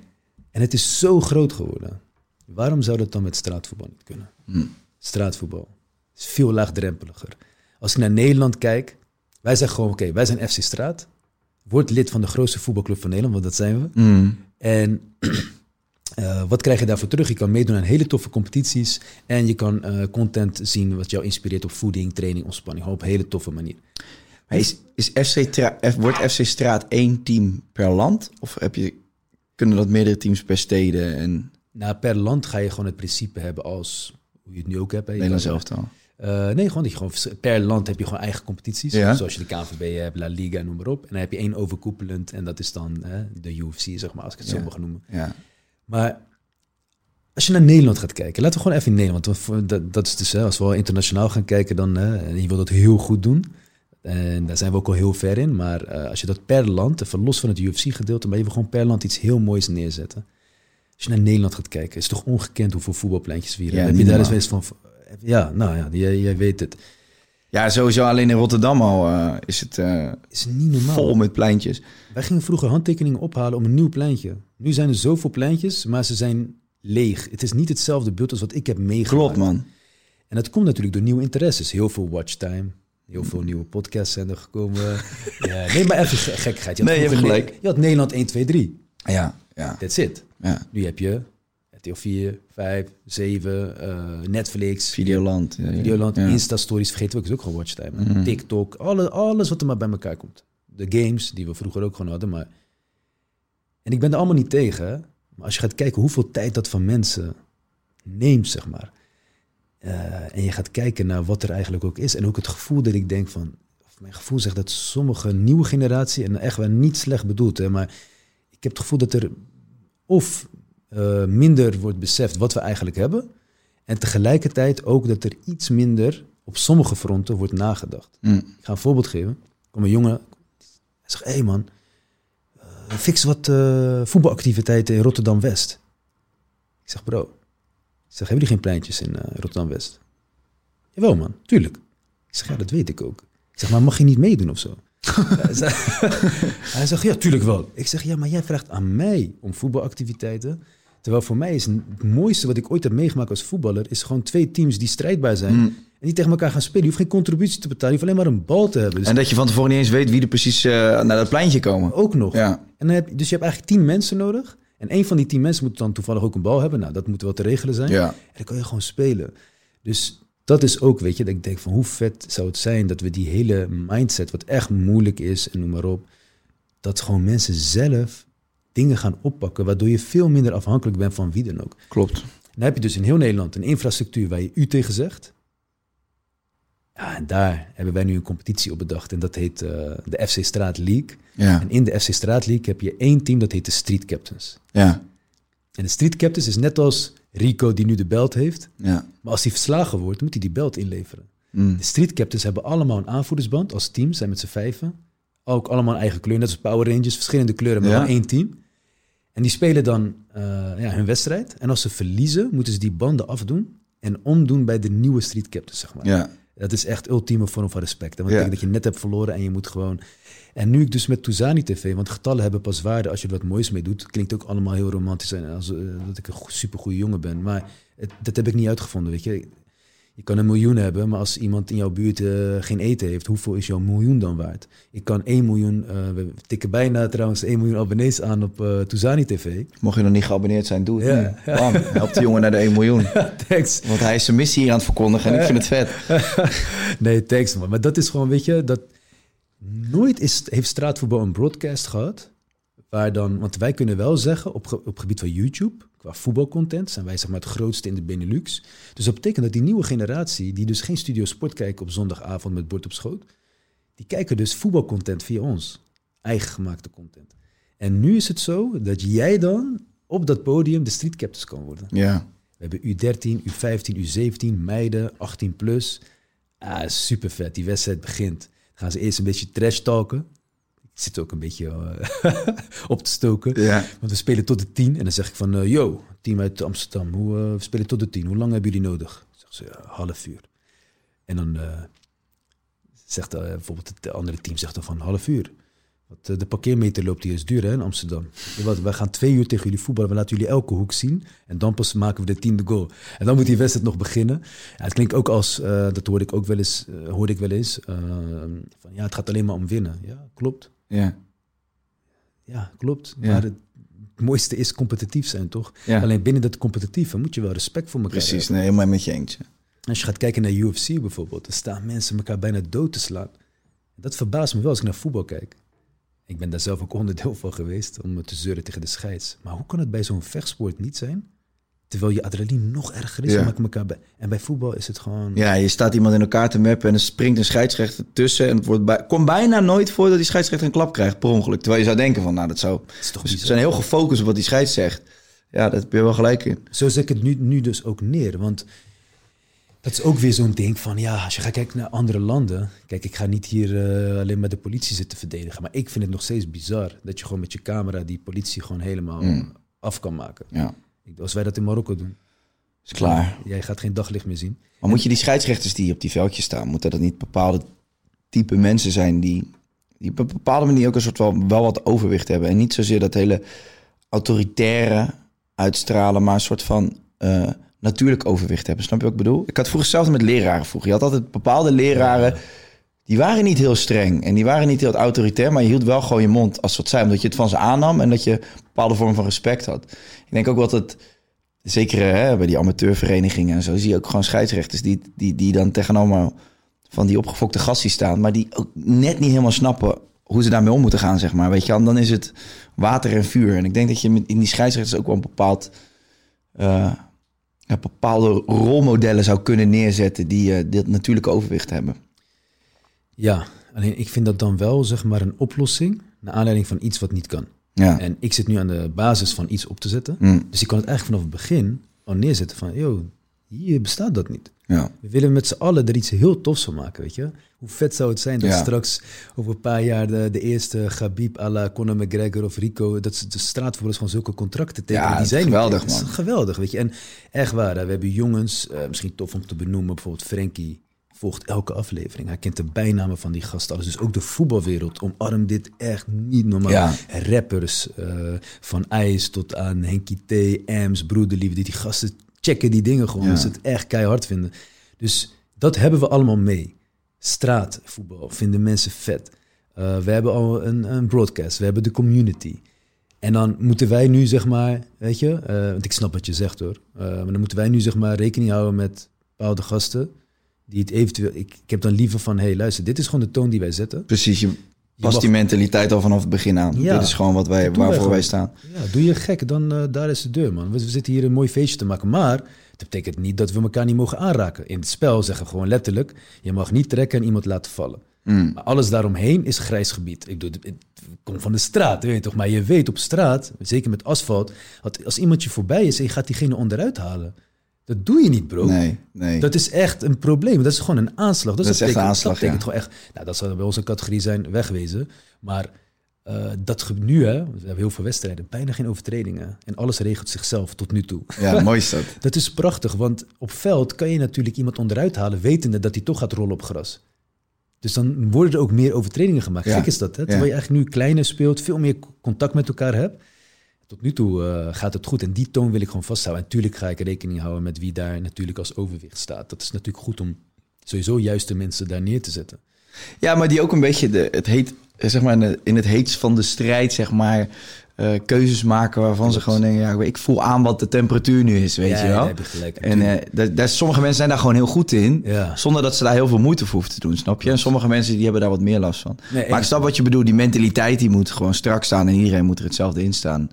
Speaker 1: En het is zo groot geworden. Waarom zou dat dan met straatvoetbal niet kunnen?
Speaker 2: Hm.
Speaker 1: Straatvoetbal is veel laagdrempeliger. Als ik naar Nederland kijk, wij zeggen gewoon, oké, wij zijn FC Straat. Word lid van de grootste voetbalclub van Nederland, want dat zijn we.
Speaker 2: Mm.
Speaker 1: En eh, wat krijg je daarvoor terug? Je kan meedoen aan hele toffe competities. En je kan eh, content zien wat jou inspireert op voeding, training, ontspanning. Op een hele toffe manier.
Speaker 2: Maar is, is FC F- wordt FC Straat één team per land? Of heb je, kunnen dat meerdere teams per steden en
Speaker 1: Nou, per land ga je gewoon het principe hebben als hoe je het nu ook hebt. hè.
Speaker 2: Nederlands elftal?
Speaker 1: Eh, nee, gewoon dat je gewoon per land heb je gewoon eigen competities.
Speaker 2: Ja.
Speaker 1: Zoals je de KNVB hebt, La Liga, noem maar op. En dan heb je één overkoepelend en dat is dan hè, de UFC, zeg maar, als ik het zo mag noemen.
Speaker 2: Ja.
Speaker 1: Maar als je naar Nederland gaat kijken, laten we gewoon even in Nederland. Want dat, dat is dus, hè, als we al internationaal gaan kijken, dan hè, en je wil dat heel goed doen. En daar zijn we ook al heel ver in. Maar eh, als je dat per land, even los van het UFC-gedeelte, maar je wil gewoon per land iets heel moois neerzetten. Als je naar Nederland gaat kijken, is het toch ongekend hoeveel voetbalpleintjes we hier
Speaker 2: Ja,
Speaker 1: hebben. Heb je daar eens van... Ja, nou ja, jij, jij weet het.
Speaker 2: Ja, sowieso alleen in Rotterdam al eh, is het eh,
Speaker 1: is niet normaal.
Speaker 2: vol met pleintjes.
Speaker 1: Wij gingen vroeger handtekeningen ophalen om een nieuw pleintje. Nu zijn er zoveel pleintjes, maar ze zijn leeg. Het is niet hetzelfde beeld als wat ik heb meegemaakt.
Speaker 2: Klopt, man.
Speaker 1: En dat komt natuurlijk door nieuwe interesses. Heel veel watchtime. Heel veel nieuwe podcasts zijn er gekomen. ja, nee, maar even ge- gekkigheid. had
Speaker 2: Nee, je hebt gelijk.
Speaker 1: Je had Nederland 1, 2, 3.
Speaker 2: Ja, ja,
Speaker 1: That's it.
Speaker 2: ja.
Speaker 1: Nu heb je RTL 4, 5, 7, eh, Netflix,
Speaker 2: Videoland. Ja, ja.
Speaker 1: Videoland,
Speaker 2: Ja.
Speaker 1: Insta-stories vergeten we ook, is ook gewoon watchtime.
Speaker 2: Mhm.
Speaker 1: TikTok, alle, alles wat er maar bij elkaar komt. De games, die we vroeger ook gewoon hadden. Maar... En ik ben er allemaal niet tegen. Maar als je gaat kijken hoeveel tijd dat van mensen neemt, zeg maar. eh, en je gaat kijken naar wat er eigenlijk ook is. En ook het gevoel dat ik denk van... Of mijn gevoel zegt dat sommige nieuwe generatie... En echt wel niet slecht bedoeld, hè, maar... Ik heb het gevoel dat er of eh, minder wordt beseft wat we eigenlijk hebben... En tegelijkertijd ook dat er iets minder op sommige fronten wordt nagedacht.
Speaker 2: Mm.
Speaker 1: Ik ga een voorbeeld geven. Komt een jongen. Hij zegt, hé hey man, eh, fix wat eh, voetbalactiviteiten in Rotterdam-West. Ik zeg, bro. Ik zeg, hebben jullie geen pleintjes in Rotterdam-West? Jawel, man. Tuurlijk. Ik zeg, ja, dat weet ik ook. Ik zeg, maar mag je niet meedoen of zo? hij zegt, ja, tuurlijk wel. Ik zeg, ja, maar jij vraagt aan mij om voetbalactiviteiten. Terwijl voor mij is het mooiste wat ik ooit heb meegemaakt als voetballer... is gewoon twee teams die strijdbaar zijn...
Speaker 2: Mm.
Speaker 1: en die tegen elkaar gaan spelen. Je hoeft geen contributie te betalen. Je hoeft alleen maar een bal te hebben. Dus
Speaker 2: En dat je van tevoren niet eens weet wie er precies eh, naar dat pleintje komen.
Speaker 1: ook nog.
Speaker 2: Ja.
Speaker 1: En dan heb, dus je hebt eigenlijk tien mensen nodig. En één van die tien mensen moet dan toevallig ook een bal hebben. Nou, dat moet wel te regelen zijn.
Speaker 2: Ja.
Speaker 1: En dan kan je gewoon spelen. Dus dat is ook, weet je, dat ik denk van hoe vet zou het zijn dat we die hele mindset, wat echt moeilijk is en noem maar op, dat gewoon mensen zelf dingen gaan oppakken, waardoor je veel minder afhankelijk bent van wie dan ook.
Speaker 2: Klopt.
Speaker 1: Dan heb je dus in heel Nederland een infrastructuur waar je u tegen zegt. Ja, en daar hebben wij nu een competitie op bedacht en dat heet eh, de FC Straat League.
Speaker 2: Ja.
Speaker 1: En in de FC Straat League heb je één team dat heet de Street Captains.
Speaker 2: Ja.
Speaker 1: En de Street Captains is net als Rico die nu de belt heeft.
Speaker 2: Ja.
Speaker 1: Maar als hij verslagen wordt, moet hij die belt inleveren.
Speaker 2: Mm.
Speaker 1: De Street Captains hebben allemaal een aanvoerdersband als team, zijn met z'n vijven. Ook allemaal een eigen kleur, net als Power Rangers, verschillende kleuren, maar
Speaker 2: Ja.
Speaker 1: één team. En die spelen dan eh, ja, hun wedstrijd. En als ze verliezen, moeten ze die banden afdoen en omdoen bij de nieuwe Street Captains, zeg maar.
Speaker 2: Ja.
Speaker 1: Dat is echt ultieme vorm van respect. hè. Want
Speaker 2: Ja.
Speaker 1: dat betekent dat je net hebt verloren en je moet gewoon... En nu ik dus met Touzani TV, want getallen hebben pas waarde als je er wat moois mee doet. Klinkt ook allemaal heel romantisch en als, eh, dat ik een go- supergoeie jongen ben. Maar het, dat heb ik niet uitgevonden, weet je. Je kan een miljoen hebben, maar als iemand in jouw buurt eh, geen eten heeft, hoeveel is jouw miljoen dan waard? Ik kan 1 miljoen, eh, we tikken bijna trouwens 1 miljoen abonnees aan op eh Touzani TV.
Speaker 2: Mocht je nog niet geabonneerd zijn, doe het
Speaker 1: Ja.
Speaker 2: nu. Bam, help de jongen naar de 1 miljoen.
Speaker 1: Thanks.
Speaker 2: Want hij is zijn missie hier aan het verkondigen en ik vind het vet.
Speaker 1: nee, thanks man. Maar dat is gewoon, weet je, dat nooit is, heeft straatvoetbal een broadcast gehad. Waar dan, want wij kunnen wel zeggen, op, op gebied van YouTube, qua voetbalcontent, zijn wij zeg maar het grootste in de Benelux. Dus dat betekent dat die nieuwe generatie, die dus geen studio sport kijken op zondagavond met bord op schoot, die kijken dus voetbalcontent via ons. Eigen gemaakte content. En nu is het zo dat jij dan op dat podium de street captains kan worden.
Speaker 2: Ja.
Speaker 1: We hebben U13, U15, U17, meiden, 18 plus. Ah, super vet. Die wedstrijd begint. Dan gaan ze eerst een beetje trash talken. Zit ook een beetje eh, op te stoken.
Speaker 2: Ja.
Speaker 1: Want we spelen tot de 10. En dan zeg ik van, eh, yo, team uit Amsterdam, hoe, eh, we spelen tot de 10. Hoe lang hebben jullie nodig? Zeg ze, half uur. En dan zegt bijvoorbeeld het andere team zegt dan van half uur. Want de parkeermeter loopt hier is duur hè, in Amsterdam. Wat, wij gaan twee uur tegen jullie voetballen. We laten jullie elke hoek zien. En dan pas maken we de tiende goal. En dan moet die wedstrijd nog beginnen. Ja, het klinkt ook als, dat hoorde ik ook wel eens, hoorde ik wel eens. van, ja, het gaat alleen maar om winnen. Ja, klopt.
Speaker 2: Ja.
Speaker 1: Ja, klopt.
Speaker 2: Ja.
Speaker 1: Maar het, het mooiste is competitief zijn, toch?
Speaker 2: Ja.
Speaker 1: Alleen binnen dat competitieve moet je wel respect voor elkaar
Speaker 2: Precies,
Speaker 1: hebben.
Speaker 2: nee, helemaal met je eens.
Speaker 1: Als je gaat kijken naar UFC bijvoorbeeld, dan staan mensen elkaar bijna dood te slaan. Dat verbaast me wel als ik naar voetbal kijk. Ik ben daar zelf ook onderdeel van geweest om me te zeuren tegen de scheids. Maar hoe kan het bij zo'n vechtsport niet zijn? Terwijl je adrenaline nog erger is.
Speaker 2: Ja.
Speaker 1: ik elkaar bij. En bij voetbal is het gewoon...
Speaker 2: Ja, je staat iemand in elkaar te mappen en er springt een scheidsrechter tussen. En het wordt bij, komt bijna nooit voor dat die scheidsrechter een klap krijgt per ongeluk. Terwijl je zou denken van, nou dat zou...
Speaker 1: is toch
Speaker 2: Dus ze zijn heel gefocust op wat die scheids zegt. Ja, daar heb je wel gelijk in.
Speaker 1: Zo zet ik het nu, nu dus ook neer. Want dat is ook weer zo'n ding van, ja, als je gaat kijken naar andere landen. Kijk, ik ga niet hier eh, alleen maar de politie zitten verdedigen. Maar ik vind het nog steeds bizar dat je gewoon met je camera die politie gewoon helemaal
Speaker 2: Mm.
Speaker 1: af kan maken.
Speaker 2: Ja,
Speaker 1: Als wij dat in Marokko doen,
Speaker 2: is klaar.
Speaker 1: jij gaat geen daglicht meer zien.
Speaker 2: Maar moet je die scheidsrechters die op die veldjes staan, moeten dat niet bepaalde type mensen zijn die, die op een bepaalde manier ook een soort wel, wel wat overwicht hebben. En niet zozeer dat hele autoritaire uitstralen, maar een soort van eh, natuurlijk overwicht hebben. Snap je wat ik bedoel? Ik had vroeger zelfs met leraren vroeger. Je had altijd bepaalde leraren, die waren niet heel streng en die waren niet heel autoritair, maar je hield wel gewoon je mond als wat zei, omdat je het van ze aannam en dat je een bepaalde vorm van respect had. Ik denk ook wel dat het zeker hè, bij die amateurverenigingen en zo, zie je ook gewoon scheidsrechters die, die, die dan tegenover van die opgefokte gastie staan, maar die ook net niet helemaal snappen hoe ze daarmee om moeten gaan, zeg maar. Weet je, dan is het water en vuur. En ik denk dat je in die scheidsrechters ook wel een bepaald, eh, bepaalde rolmodellen zou kunnen neerzetten die eh, dit natuurlijke overwicht hebben.
Speaker 1: Ja, alleen ik vind dat dan wel zeg maar een oplossing naar aanleiding van iets wat niet kan.
Speaker 2: Ja,
Speaker 1: En ik zit nu aan de basis van iets op te zetten.
Speaker 2: Mm.
Speaker 1: Dus ik kan het eigenlijk vanaf het begin al neerzetten van, yo, Hier bestaat dat niet.
Speaker 2: Ja.
Speaker 1: We willen met z'n allen er iets heel tofs van maken, weet je. Hoe vet zou het zijn dat
Speaker 2: Ja.
Speaker 1: straks over een paar jaar de, de eerste Khabib à la Conor McGregor of Rico, dat ze de straatvoetballers gewoon zulke contracten tekenen.
Speaker 2: Ja,
Speaker 1: die zijn
Speaker 2: geweldig,
Speaker 1: tegen. Dat is
Speaker 2: man.
Speaker 1: geweldig, weet je. En echt waar, we hebben jongens, eh, misschien tof om te benoemen, bijvoorbeeld Frenkie volgt elke aflevering. Hij kent de bijnamen van die gasten alles. Dus ook de voetbalwereld omarmt dit echt niet normaal.
Speaker 2: Ja.
Speaker 1: Rappers, eh, van IJs tot aan Henkie T, Ams, Broederliefde. Die gasten checken die dingen gewoon.
Speaker 2: Ja.
Speaker 1: Ze het echt keihard vinden. Dus dat hebben we allemaal mee. Straatvoetbal vinden mensen vet. Eh, we hebben al een, een broadcast. We hebben de community. En dan moeten wij nu, zeg maar, weet je, eh, want ik snap wat je zegt hoor. Maar dan moeten wij nu, zeg maar, rekening houden met bepaalde gasten. Die het eventueel. Ik, ik heb dan liever van: hé, hey, luister, dit is gewoon de toon die wij zetten.
Speaker 2: Precies, je past die mentaliteit al vanaf het begin aan.
Speaker 1: Ja.
Speaker 2: Dit is gewoon wat wij,
Speaker 1: Dat wij
Speaker 2: waarvoor wij
Speaker 1: gewoon.
Speaker 2: staan.
Speaker 1: Ja, doe je gek, dan eh, daar is de deur, man. We, we zitten hier een mooi feestje te maken. Maar het betekent niet dat we elkaar niet mogen aanraken. In het spel zeggen we gewoon letterlijk: je mag niet trekken en iemand laten vallen.
Speaker 2: Mm.
Speaker 1: Maar alles daaromheen is grijs gebied. Ik, ik kom van de straat, weet je toch? Maar je weet op straat, zeker met asfalt, dat als iemand je voorbij is en je gaat diegene onderuit halen, dat doe je niet, bro.
Speaker 2: Nee, nee.
Speaker 1: Dat is echt een probleem. Dat is gewoon een aanslag.
Speaker 2: Dat is echt een aanslag,
Speaker 1: Dat betekent
Speaker 2: ja.
Speaker 1: gewoon echt... Nou, dat zou bij onze categorie zijn wegwezen. Maar eh, dat nu, hè, we hebben heel veel wedstrijden, bijna geen overtredingen. En alles regelt zichzelf tot nu toe.
Speaker 2: Ja, mooi is dat.
Speaker 1: Dat is prachtig, want op veld kan je natuurlijk iemand onderuit halen, wetende dat hij toch gaat rollen op gras. Dus dan worden er ook meer overtredingen gemaakt.
Speaker 2: Ja.
Speaker 1: Gek is dat, hè? Terwijl
Speaker 2: Ja.
Speaker 1: je eigenlijk nu kleiner speelt, veel meer contact met elkaar hebt. Tot nu toe eh, gaat het goed en die toon wil ik gewoon vasthouden. En natuurlijk ga ik rekening houden met wie daar natuurlijk als overwicht staat. Dat is natuurlijk goed om sowieso juiste mensen daar neer te zetten.
Speaker 2: Ja, maar die ook een beetje de, het heet, zeg maar, in het heetst van de strijd, zeg maar, eh, keuzes maken waarvan ze gewoon denken, ja, ik voel aan wat de temperatuur nu is, weet
Speaker 1: Ja,
Speaker 2: je wel.
Speaker 1: gelijk.
Speaker 2: En eh, daar, daar- sommige mensen zijn daar gewoon heel goed in,
Speaker 1: Ja.
Speaker 2: zonder dat ze daar heel veel moeite voor hoeven te doen, snap je? En sommige mensen die hebben daar wat meer last van.
Speaker 1: Nee,
Speaker 2: maar ik snap wat je bedoelt, die mentaliteit die moet gewoon strak staan en iedereen moet er hetzelfde in staan.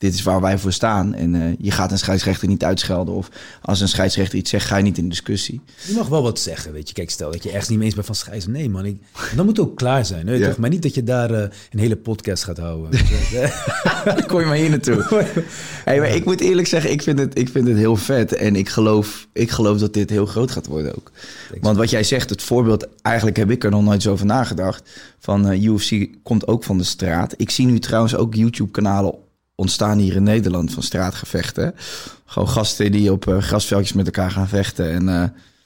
Speaker 2: Dit is waar wij voor staan. En eh, je gaat een scheidsrechter niet uitschelden. Of als een scheidsrechter iets zegt, ga je niet in discussie.
Speaker 1: Je mag wel wat zeggen, weet je. Kijk, stel dat je ergens niet mee eens bent van schijs. Nee, man. Ik, dan moet het ook klaar zijn, weet
Speaker 2: Ja.
Speaker 1: toch? Maar niet dat je daar eh, een hele podcast gaat houden.
Speaker 2: Dan kom je maar hier naartoe. Hey, maar ik moet eerlijk zeggen, ik vind, het, ik vind het heel vet. En ik geloof, ik geloof dat dit heel groot gaat worden ook. Want wat jij zegt, het voorbeeld, eigenlijk heb ik er nog nooit zo over nagedacht. Van eh, UFC komt ook van de straat. Ik zie nu trouwens ook YouTube-kanalen ontstaan hier in Nederland van straatgevechten. Gewoon gasten die op eh, grasveldjes met elkaar gaan vechten. En eh,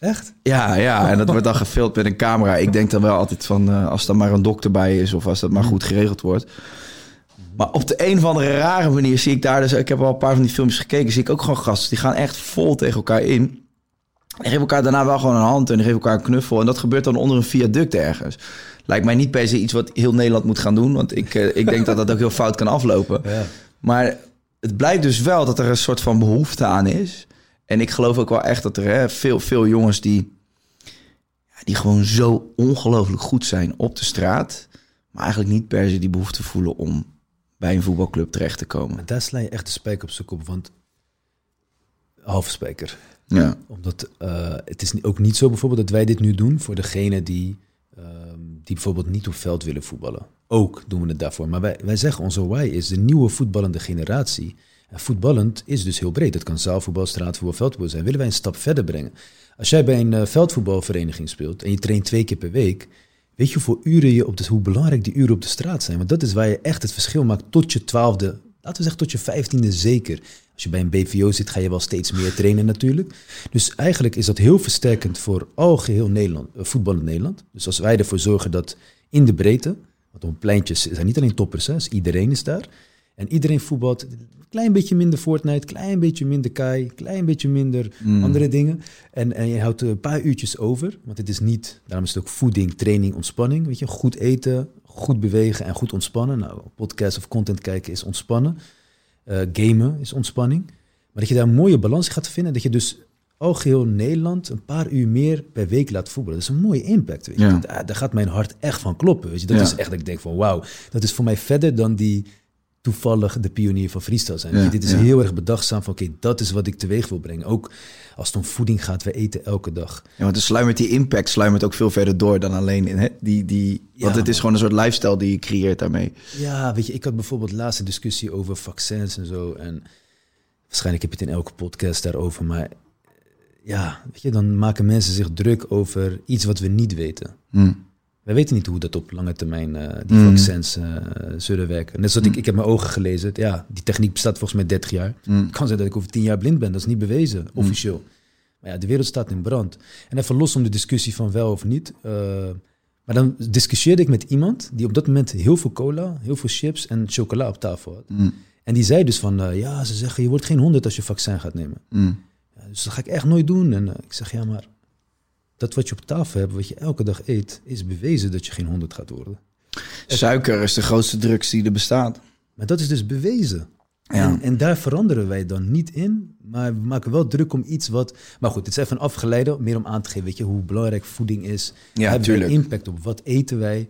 Speaker 1: Echt?
Speaker 2: ja, ja, en dat wordt dan gefilmd met een camera. Ik denk dan wel altijd van, eh, als er maar een dokter bij is of als dat maar goed geregeld wordt. Maar op de een of andere rare manier zie ik daar dus... Ik heb al een paar van die filmpjes gekeken. Zie ik ook gewoon gasten. Die gaan echt vol tegen elkaar in. En geven elkaar daarna wel gewoon een hand en geven elkaar een knuffel. En dat gebeurt dan onder een viaduct ergens. Lijkt mij niet per se iets wat heel Nederland moet gaan doen. Want ik, ik denk dat dat ook heel fout kan aflopen.
Speaker 1: Ja.
Speaker 2: Maar het blijkt dus wel dat er een soort van behoefte aan is. En ik geloof ook wel echt dat er hè, veel, veel jongens die, die gewoon zo ongelooflijk goed zijn op de straat. Maar eigenlijk niet per se die behoefte voelen om bij een voetbalclub terecht te komen.
Speaker 1: Daar sla je echt de spijker op zijn kop, want halve spijker.
Speaker 2: Ja,
Speaker 1: Omdat eh, het is ook niet zo bijvoorbeeld dat wij dit nu doen voor degene die, ehm, die bijvoorbeeld niet op veld willen voetballen. Ook doen we het daarvoor. Maar wij, wij zeggen onze why is de nieuwe voetballende generatie. En voetballend is dus heel breed. Dat kan zaalvoetbal, straatvoetbal, veldvoetbal zijn. Willen wij een stap verder brengen. Als jij bij een eh, veldvoetbalvereniging speelt en je traint twee keer per week, weet je hoeveel uren je op de, hoe belangrijk die uren op de straat zijn. Want dat is waar je echt het verschil maakt tot je twaalfde, laten we zeggen tot je vijftiende zeker. Als je bij een BVO zit, ga je wel steeds meer trainen natuurlijk. Dus eigenlijk is dat heel versterkend voor al geheel Nederland, eh, voetbal in Nederland. Dus als wij ervoor zorgen dat in de breedte, want op pleintjes zijn niet alleen toppers, hè, dus iedereen is daar. En iedereen voetbalt, een klein beetje minder Fortnite, klein beetje minder Kai, klein beetje minder andere dingen. En, en je houdt een paar uurtjes over, want het is niet, daarom is het ook voeding, training, ontspanning. Weet je, goed eten, goed bewegen en goed ontspannen. Nou, podcast of content kijken is ontspannen. Eh, gamen is ontspanning. Maar dat je daar een mooie balans gaat vinden. Dat je dus al geheel Nederland een paar uur meer per week laat voetballen. Dat is een mooie impact. Weet je.
Speaker 2: Ja.
Speaker 1: Daar, daar gaat mijn hart echt van kloppen. Weet je. Dat
Speaker 2: Ja.
Speaker 1: is echt dat ik denk van wauw. Dat is voor mij verder dan die toevallig de pionier van freestyle zijn.
Speaker 2: Ja,
Speaker 1: dit is
Speaker 2: ja.
Speaker 1: heel erg bedachtzaam van oké, dat is wat ik teweeg wil brengen. Ook als het om voeding gaat, we eten elke dag.
Speaker 2: ja want de sluimert die impact sluimert ook veel verder door dan alleen in hè, die, die. Want het is gewoon een soort lifestyle die je creëert daarmee.
Speaker 1: Ja, weet je, ik had bijvoorbeeld laatst een discussie over vaccins en zo. En waarschijnlijk heb je het in elke podcast daarover. Maar ja, weet je, dan maken mensen zich druk over iets wat we niet weten.
Speaker 2: Mm.
Speaker 1: Wij weten niet hoe dat op lange termijn eh, die
Speaker 2: Mm.
Speaker 1: vaccins eh, zullen werken. Net zoals ik, ik heb mijn ogen gelezen. Ja, die techniek bestaat volgens mij 30 jaar.
Speaker 2: Mm.
Speaker 1: Het kan zijn dat ik over 10 jaar blind ben. Dat is niet bewezen, officieel. Maar ja, de wereld staat in brand. En even los om de discussie van wel of niet. eh, maar dan discussieerde ik met iemand die op dat moment heel veel cola, heel veel chips en chocola op tafel had.
Speaker 2: Mm.
Speaker 1: En die zei dus van, ja, ze zeggen je wordt geen honderd als je vaccin gaat nemen.
Speaker 2: Mm.
Speaker 1: Ja, dus dat ga ik echt nooit doen. En ik zeg, ja, maar dat wat je op tafel hebt, wat je elke dag eet, is bewezen dat je geen honderd gaat worden.
Speaker 2: Suiker is de grootste drugs die er bestaat.
Speaker 1: Maar dat is dus bewezen.
Speaker 2: Ja.
Speaker 1: En, en daar veranderen wij dan niet in, maar we maken wel druk om iets wat... Maar goed, het is even afgeleide, meer om aan te geven, weet je, hoe belangrijk voeding is.
Speaker 2: Ja,
Speaker 1: Hebben
Speaker 2: tuurlijk.
Speaker 1: impact op wat eten wij?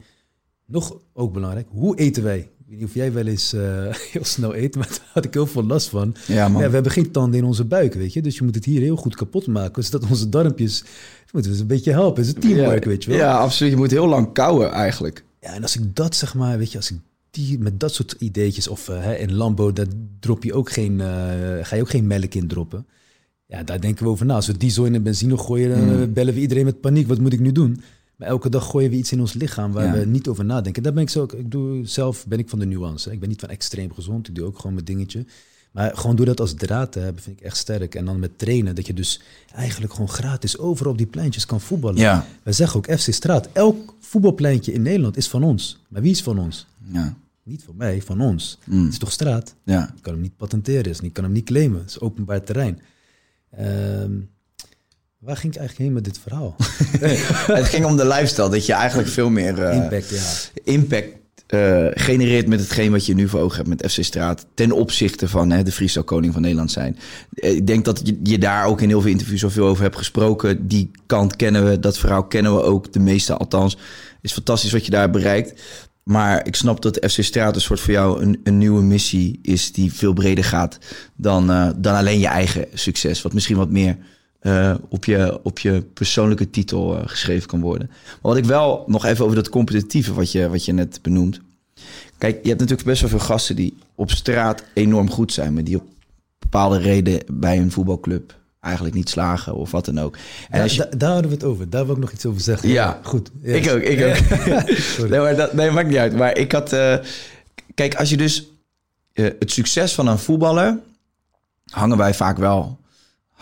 Speaker 1: Nog ook belangrijk, hoe eten wij? Ik weet niet of jij wel eens eh, heel snel eet, maar daar had ik heel veel last van.
Speaker 2: Ja, man.
Speaker 1: Ja, we hebben geen tanden in onze buik, weet je. Dus je moet het hier heel goed kapot maken, zodat onze darmpjes... moeten we een beetje helpen. Het is een teamwork,
Speaker 2: ja,
Speaker 1: weet je wel.
Speaker 2: Ja, absoluut. Je moet heel lang kouwen eigenlijk.
Speaker 1: Ja, en als ik dat zeg maar, weet je, als ik die met dat soort ideetjes, of eh, hè, in Lambo, daar drop je ook geen, eh, ga je ook geen melk in droppen. Ja, daar denken we over na. Als we diesel in en benzine gooien, dan
Speaker 2: Hmm.
Speaker 1: bellen we iedereen met paniek. Wat moet ik nu doen? Maar elke dag gooien we iets in ons lichaam waar
Speaker 2: Ja.
Speaker 1: we niet over nadenken. Daar ben ik zo, ik doe zelf, ben ik van de nuance. Ik ben niet van extreem gezond. Ik doe ook gewoon mijn dingetje. Maar gewoon door dat als draad te hebben, vind ik echt sterk. En dan met trainen, dat je dus eigenlijk gewoon gratis overal op die pleintjes kan voetballen.
Speaker 2: Ja.
Speaker 1: Wij zeggen ook FC Straat. Elk voetbalpleintje in Nederland is van ons. Maar wie is van ons?
Speaker 2: Ja.
Speaker 1: Niet van mij, van ons.
Speaker 2: Mm.
Speaker 1: Het is toch straat?
Speaker 2: Ja.
Speaker 1: Je kan hem niet patenteren, je kan hem niet claimen. Het is openbaar terrein. Ehm, waar ging ik eigenlijk heen met dit verhaal?
Speaker 2: Het ging om de lifestyle. Dat je eigenlijk veel meer eh,
Speaker 1: Impact, ja.
Speaker 2: impact eh, genereert met hetgeen wat je nu voor ogen hebt met FC Straat. Ten opzichte van hè, de freestyle koning van Nederland zijn. Eh, Ik denk dat je, je daar ook in heel veel interviews zoveel over hebt gesproken. Die kant kennen we, dat verhaal kennen we ook. De meeste althans. is fantastisch wat je daar bereikt. Maar ik snap dat FC Straat een soort voor jou een, een nieuwe missie is die veel breder gaat dan, dan alleen je eigen succes. Wat misschien wat meer eh, op, je, op je persoonlijke titel eh, geschreven kan worden. Maar wat ik wel nog even over dat competitieve wat je, wat je net benoemt. Kijk, je hebt natuurlijk best wel veel gasten die op straat enorm goed zijn, maar die op bepaalde reden bij een voetbalclub eigenlijk niet slagen of wat dan ook. En je,
Speaker 1: da- daar hadden we het over. Daar wil ik nog iets over zeggen.
Speaker 2: Ja.
Speaker 1: goed.
Speaker 2: Ik ook, ik ook. nee, maar dat nee, maakt niet uit. Maar ik had... eh, kijk, als je dus... het succes van een voetballer... hangen wij vaak wel...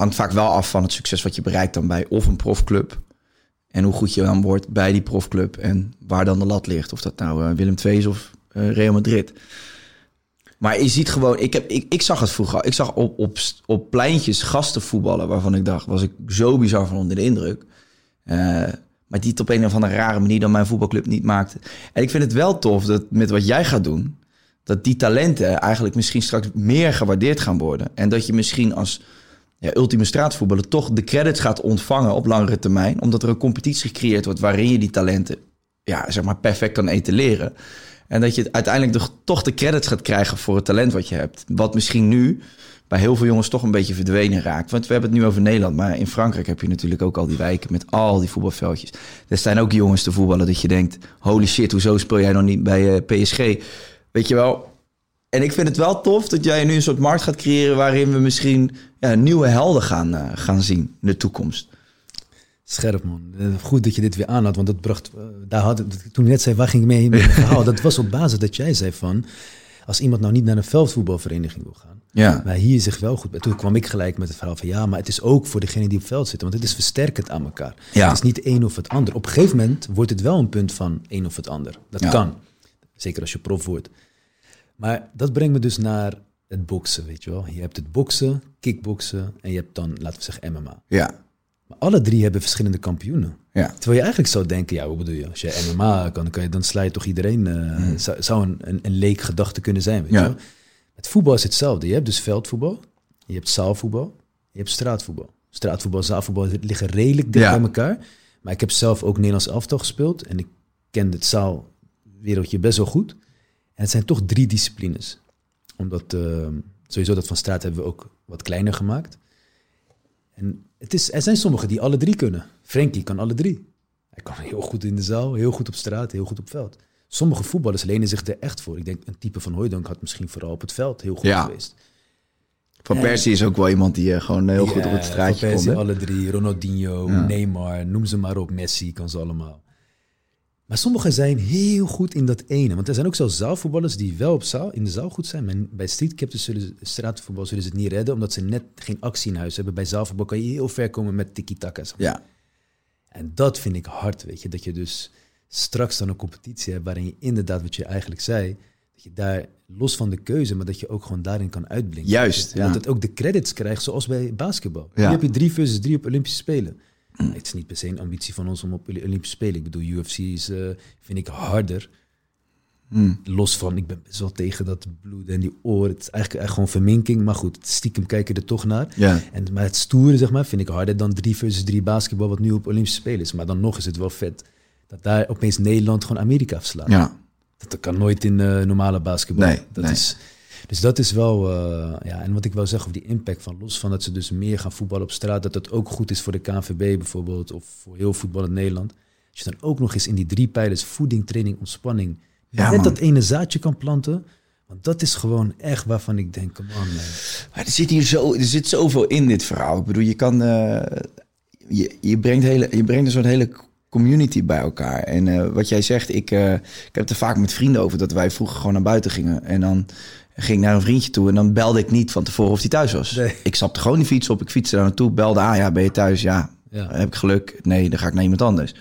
Speaker 2: hangt vaak wel af van het succes wat je bereikt dan bij of een profclub... en hoe goed je dan wordt bij die profclub... en waar dan de lat ligt. Of dat nou eh, Willem II is of eh, Real Madrid. Maar je ziet gewoon... Ik, heb, ik, ik zag het vroeger. Ik zag op, op, op pleintjes gasten voetballen... waarvan ik dacht, was ik zo bizar van onder de indruk... Eh, maar die het op een of andere rare manier dan mijn voetbalclub niet maakte. En ik vind het wel tof dat met wat jij gaat doen, dat die talenten eigenlijk misschien straks meer gewaardeerd gaan worden. En dat je misschien als ja, ultieme straatvoetballer toch de credits gaat ontvangen op langere termijn. Omdat er een competitie gecreëerd wordt waarin je die talenten ja, zeg maar perfect kan etaleren. En dat je uiteindelijk de- toch de credits gaat krijgen voor het talent wat je hebt. Wat misschien nu bij heel veel jongens toch een beetje verdwenen raakt. Want we hebben het nu over Nederland, maar in Frankrijk heb je natuurlijk ook al die wijken met al die voetbalveldjes. Er staan ook jongens te voetballen dat je denkt, holy shit, hoezo speel jij nog niet bij eh, PSG? Weet je wel? En ik vind het wel tof dat jij nu een soort markt gaat creëren waarin we misschien ja, nieuwe helden gaan, eh, gaan zien in de toekomst.
Speaker 1: Scherp man. Eh, Goed dat je dit weer aan had, want dat bracht. eh, daar had, toen ik net zei, waar ging ik mee met het verhaal? Dat was op basis dat jij zei van. Als iemand nou niet naar een veldvoetbalvereniging wil gaan,
Speaker 2: Ja,
Speaker 1: maar hier zich wel goed bij. Toen kwam ik gelijk met het verhaal van ja, maar het is ook voor degene die op veld zitten, want het is versterkend aan elkaar.
Speaker 2: Ja.
Speaker 1: Het is niet een of het ander. Op een gegeven moment wordt het wel een punt van een of het ander. Dat
Speaker 2: Ja.
Speaker 1: kan. Zeker als je prof wordt. Maar dat brengt me dus naar het boksen, weet je wel. Je hebt het boksen, kickboksen en je hebt dan, laten we zeggen, MMA.
Speaker 2: ja,
Speaker 1: Maar alle drie hebben verschillende kampioenen.
Speaker 2: ja.
Speaker 1: Terwijl je eigenlijk zou denken, ja, hoe bedoel je? Als je MMA kan, kan je, dan sla je toch iedereen... eh, Zou, zou een, een, een leek gedachte kunnen zijn, weet.
Speaker 2: Ja.
Speaker 1: je wel? Het voetbal is hetzelfde. Je hebt dus veldvoetbal, je hebt zaalvoetbal, je hebt straatvoetbal. Straatvoetbal, zaalvoetbal liggen redelijk dicht
Speaker 2: Ja.
Speaker 1: bij elkaar. Maar ik heb zelf ook Nederlands elftal gespeeld en ik ken het zaalwereldje best wel goed. En het zijn toch drie disciplines. Omdat eh, sowieso dat van straat hebben we ook wat kleiner gemaakt. En het is, er zijn sommigen die alle drie kunnen. Frankie kan alle drie. Hij kan heel goed in de zaal, heel goed op straat, heel goed op veld. Sommige voetballers lenen zich er echt voor. Ik denk een type van Hooijdonk had misschien vooral op het veld heel goed
Speaker 2: Ja.
Speaker 1: geweest.
Speaker 2: Van Persie is ook wel iemand die eh, gewoon heel goed op het straatje
Speaker 1: Van Persie,
Speaker 2: komt.
Speaker 1: alle drie. Ronaldinho, Neymar, noem ze maar op. Messi kan ze allemaal. Maar sommigen zijn heel goed in dat ene. Want er zijn ook zelfs zaalvoetballers die wel op zaal, in de zaal goed zijn. Maar bij streetcapters zullen ze, straatvoetbal zullen ze het niet redden. Omdat ze net geen actie in huis hebben. Bij zaalvoetbal kan je heel ver komen met tiki-taka. zeg maar.
Speaker 2: Ja,
Speaker 1: En dat vind ik hard, weet je. Dat je dus straks dan een competitie hebt waarin je inderdaad, wat je eigenlijk zei, dat je daar los van de keuze, maar dat je ook gewoon daarin kan uitblinken.
Speaker 2: Juist, ja.
Speaker 1: Dat het ook de credits krijgt, zoals bij basketbal.
Speaker 2: Ja.
Speaker 1: Nu heb je drie versus drie op Olympische Spelen. Het is niet per se een ambitie van ons om op Olympische Spelen. Ik bedoel, UFC is, eh, vind ik harder.
Speaker 2: Hmm.
Speaker 1: Los van, ik ben best wel tegen dat bloed en die oren. Het is eigenlijk echt gewoon verminking. Maar goed, stiekem kijken er toch naar.
Speaker 2: Ja.
Speaker 1: En, maar het stoere, zeg maar, vind ik harder dan 3 versus 3 basketbal, wat nu op Olympische Spelen is. Maar dan nog is het wel vet dat daar opeens Nederland gewoon Amerika verslaat.
Speaker 2: ja.
Speaker 1: Dat kan nooit in eh, normale basketbal.
Speaker 2: Nee,
Speaker 1: dat
Speaker 2: nee.
Speaker 1: Is, dus dat is wel, eh, ja, en wat ik wil zeggen over die impact van, los van dat ze dus meer gaan voetballen op straat, dat dat ook goed is voor de KNVB bijvoorbeeld, of voor heel voetbal in Nederland. Als je dan ook nog eens in die drie pijlers, voeding, training, ontspanning,
Speaker 2: Ja,
Speaker 1: net
Speaker 2: man.
Speaker 1: dat ene zaadje kan planten. Want dat is gewoon echt waarvan ik denk, man, man.
Speaker 2: Maar er zit hier zo, er zit zoveel in dit verhaal. Ik bedoel, je kan, eh, je, je, brengt hele, je brengt een soort hele community bij elkaar. En eh, wat jij zegt, ik, ik heb het er vaak met vrienden over dat wij vroeger gewoon naar buiten gingen. En dan ging naar een vriendje toe en dan belde ik niet van tevoren of hij thuis was.
Speaker 1: Nee.
Speaker 2: Ik stapte gewoon die fiets op, ik fietste daar naartoe, belde, ah ja, ben je thuis? Ja,
Speaker 1: Ja.
Speaker 2: heb ik geluk? Nee, dan ga ik naar iemand anders.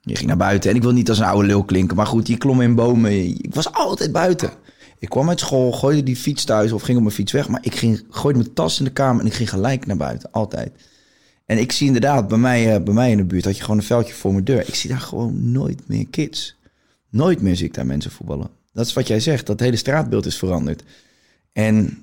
Speaker 2: Je ging naar buiten en ik wil niet als een oude lul klinken, maar goed, je klom in bomen. Ik was altijd buiten. Ik kwam uit school, gooide die fiets thuis of ging op mijn fiets weg, maar ik ging, gooide mijn tas in de kamer en ik ging gelijk naar buiten, altijd. En ik zie inderdaad, bij mij, eh, bij mij in de buurt had je gewoon een veldje voor mijn deur. Ik zie daar gewoon nooit meer kids. Nooit meer zie ik daar mensen voetballen. Dat is wat jij zegt, dat hele straatbeeld is veranderd. En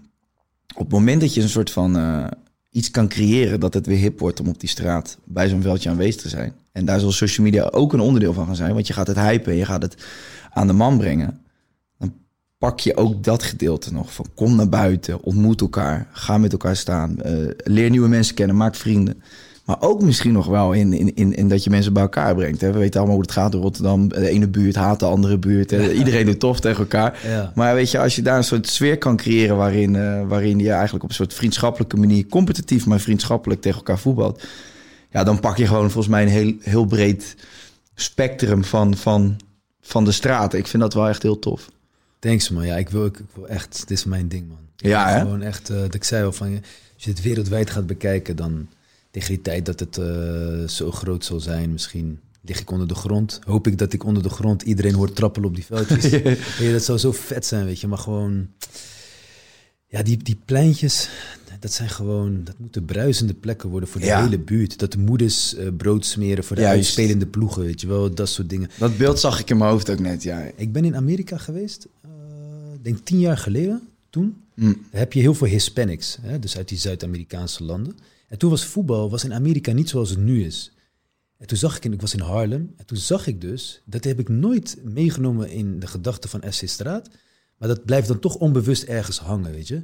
Speaker 2: op het moment dat je een soort van eh, iets kan creëren dat het weer hip wordt om op die straat bij zo'n veldje aanwezig te zijn. En daar zal social media ook een onderdeel van gaan zijn, want je gaat het hypen, je gaat het aan de man brengen. Dan pak je ook dat gedeelte nog van kom naar buiten, ontmoet elkaar, ga met elkaar staan, eh, leer nieuwe mensen kennen, maak vrienden. Maar ook misschien nog wel in, in, in, in dat je mensen bij elkaar brengt. Hè. We weten allemaal hoe het gaat in Rotterdam. De ene buurt haat de andere buurt. Hè. Iedereen doet tof tegen elkaar.
Speaker 1: Ja.
Speaker 2: Maar weet je, als je daar een soort sfeer kan creëren... waarin, eh, waarin je eigenlijk op een soort vriendschappelijke manier... competitief, maar vriendschappelijk tegen elkaar voetbalt... ja, dan pak je gewoon volgens mij een heel, heel breed spectrum van, van, van de straat. Ik vind dat wel echt heel tof.
Speaker 1: Thanks man, ja, ik wil, ik, ik wil echt, dit is mijn ding man. Ik
Speaker 2: Ja, hè?
Speaker 1: Gewoon echt, eh, dat ik zei al van, je- als je het wereldwijd gaat bekijken, dan tegen die tijd dat het eh, zo groot zal zijn, misschien lig ik onder de grond. Hoop ik dat ik onder de grond iedereen hoort trappelen op die veldjes. Dat zou zo vet zijn, weet je, maar gewoon, ja, die, die pleintjes, dat zijn gewoon, dat moeten bruisende plekken worden voor de
Speaker 2: Ja.
Speaker 1: hele buurt. Dat de moeders eh, brood smeren voor de
Speaker 2: Juist.
Speaker 1: uitspelende ploegen, weet je wel, dat soort dingen.
Speaker 2: Dat beeld zag ik in mijn hoofd ook net, ja.
Speaker 1: Ik ben in Amerika geweest, ik denk tien jaar geleden, toen.
Speaker 2: Mm.
Speaker 1: Heb je heel veel Hispanics, hè, dus uit die Zuid-Amerikaanse landen. En toen was voetbal was in Amerika niet zoals het nu is. En toen zag ik, ik was in Harlem, en toen zag ik dus, dat heb ik nooit meegenomen in de gedachten van SC Straat, maar dat blijft dan toch onbewust ergens hangen, weet je.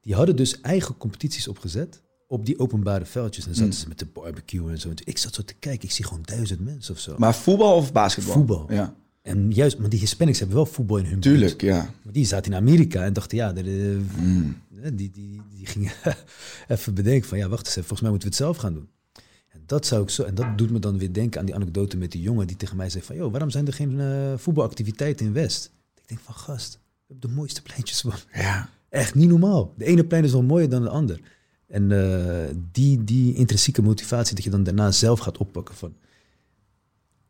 Speaker 1: Die hadden dus eigen competities opgezet op die openbare veldjes. En dan zaten ze met de barbecue en zo. Ik zat zo te kijken, ik zie gewoon duizend mensen of zo.
Speaker 2: Maar voetbal of basketbal?
Speaker 1: Voetbal.
Speaker 2: Ja,
Speaker 1: En juist, maar die Hispanics hebben wel voetbal in hun
Speaker 2: tuurlijk, ja.
Speaker 1: Maar die zaten in Amerika en dachten, ja, de, de- die, die, die gingen even bedenken van, ja, wacht eens even, volgens mij moeten we het zelf gaan doen. En dat zou ik zo, en dat doet me dan weer denken aan die anekdote met die jongen die tegen mij zegt van, joh, waarom zijn er geen eh, voetbalactiviteiten in West? Ik denk van, gast, we hebben de mooiste pleintjes, man.
Speaker 2: Ja.
Speaker 1: Echt niet normaal. De ene plein is nog mooier dan de ander. En eh, die, die intrinsieke motivatie dat je dan daarna zelf gaat oppakken van.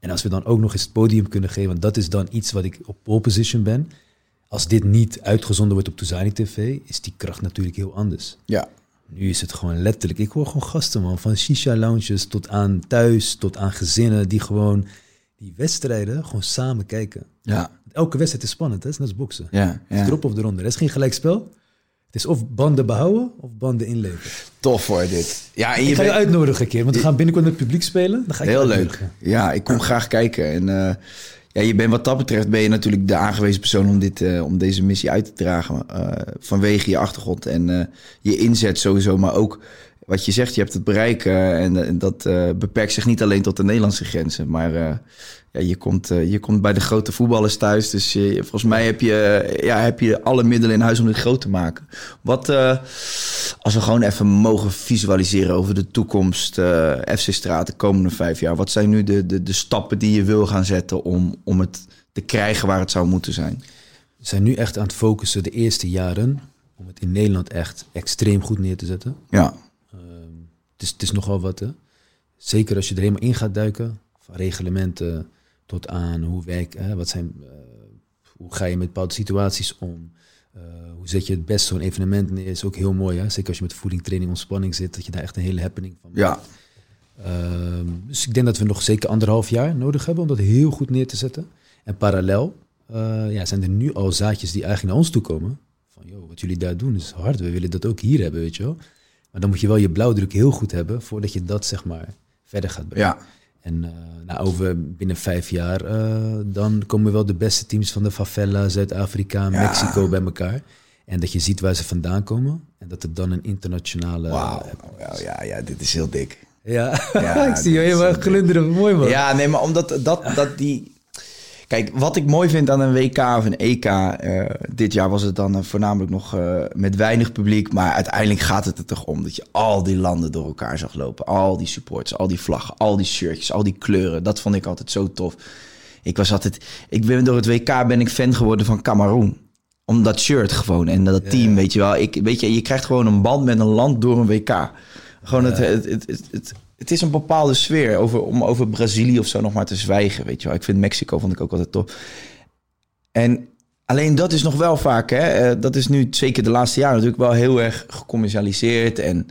Speaker 1: En als we dan ook nog eens het podium kunnen geven, want dat is dan iets wat ik op pole position ben. Als dit niet uitgezonden wordt op Tuzani TV, is die kracht natuurlijk heel anders.
Speaker 2: Ja.
Speaker 1: Nu is het gewoon letterlijk, ik hoor gewoon gasten man, van shisha lounges tot aan thuis, tot aan gezinnen die gewoon die wedstrijden gewoon samen kijken.
Speaker 2: Ja.
Speaker 1: Elke wedstrijd is spannend, hè? Het is boksen.
Speaker 2: Ja, ja.
Speaker 1: erop of eronder. Het is geen gelijkspel. Het is of banden behouden of banden inleveren.
Speaker 2: Tof hoor, dit. Ja, en
Speaker 1: Ik
Speaker 2: je
Speaker 1: ga je uitnodigen een keer, want we gaan binnenkort met het publiek spelen. Dan ga ik je
Speaker 2: heel leuk. Ja, ik kom graag kijken. En eh, ja, je bent wat dat betreft ben je natuurlijk de aangewezen persoon om, dit, eh, om deze missie uit te dragen. eh, vanwege je achtergrond en je inzet sowieso. Maar ook wat je zegt, je hebt het bereik eh, en, en dat beperkt zich niet alleen tot de Nederlandse grenzen. Maar ja, je, komt, eh, je komt bij de grote voetballers thuis. Dus eh, volgens mij heb je, eh, ja, heb je alle middelen in huis om dit groot te maken. Wat, eh, als we gewoon even mogen visualiseren over de toekomst, eh, FC Straat de komende vijf jaar. Wat zijn nu de, de, de stappen die je wil gaan zetten om, om het te krijgen waar het zou moeten zijn?
Speaker 1: We zijn nu echt aan het focussen de eerste jaren om het in Nederland echt extreem goed neer te zetten.
Speaker 2: Ja,
Speaker 1: Het is, het is nogal wat, hè? Zeker als je er helemaal in gaat duiken, van reglementen tot aan hoe werk, hè, wat zijn, eh, hoe ga je met bepaalde situaties om, Eh, hoe zet je het best zo'n evenement neer, is ook heel mooi, hè? Zeker als je met voeding, training, ontspanning zit, dat je daar echt een hele happening van maakt.
Speaker 2: ja,
Speaker 1: Ehm, dus ik denk dat we nog zeker anderhalf jaar nodig hebben om dat heel goed neer te zetten. En parallel eh, ja, zijn er nu al zaadjes die eigenlijk naar ons toe komen. Van, joh, wat jullie daar doen is hard. We willen dat ook hier hebben, weet je wel. Maar dan moet je wel je blauwdruk heel goed hebben voordat je dat, zeg maar, verder gaat brengen.
Speaker 2: ja.
Speaker 1: En eh, nou, over binnen vijf jaar, eh, dan komen wel de beste teams van de favela, Zuid-Afrika, Mexico bij elkaar. En dat je ziet waar ze vandaan komen. En dat er dan een internationale...
Speaker 2: Wauw, ja, ja, ja, dit is heel dik.
Speaker 1: Ja,
Speaker 2: Ja,
Speaker 1: ik zie je helemaal glunderen. Mooi man.
Speaker 2: Ja, nee, maar omdat dat, dat die... Kijk, wat ik mooi vind aan een WK of een EK... eh, dit jaar was het dan eh, voornamelijk nog eh, met weinig publiek... maar uiteindelijk gaat het er toch om dat je al die landen door elkaar zag lopen. Al die supports, al die vlaggen, al die shirtjes, al die kleuren. Dat vond ik altijd zo tof. Ik was altijd... Ik ben door het WK ben ik fan geworden van Cameroen. Om dat shirt gewoon en dat team, weet je wel. Ik, weet je, je krijgt gewoon een band met een land door een WK. Gewoon het, het, het, het, het, het is een bepaalde sfeer over, om over Brazilië of zo nog maar te zwijgen, weet je wel. Ik vind Mexico vond ik ook altijd tof. En alleen dat is nog wel vaak, hè. eh, Dat is nu zeker de laatste jaren natuurlijk wel heel erg gecommercialiseerd en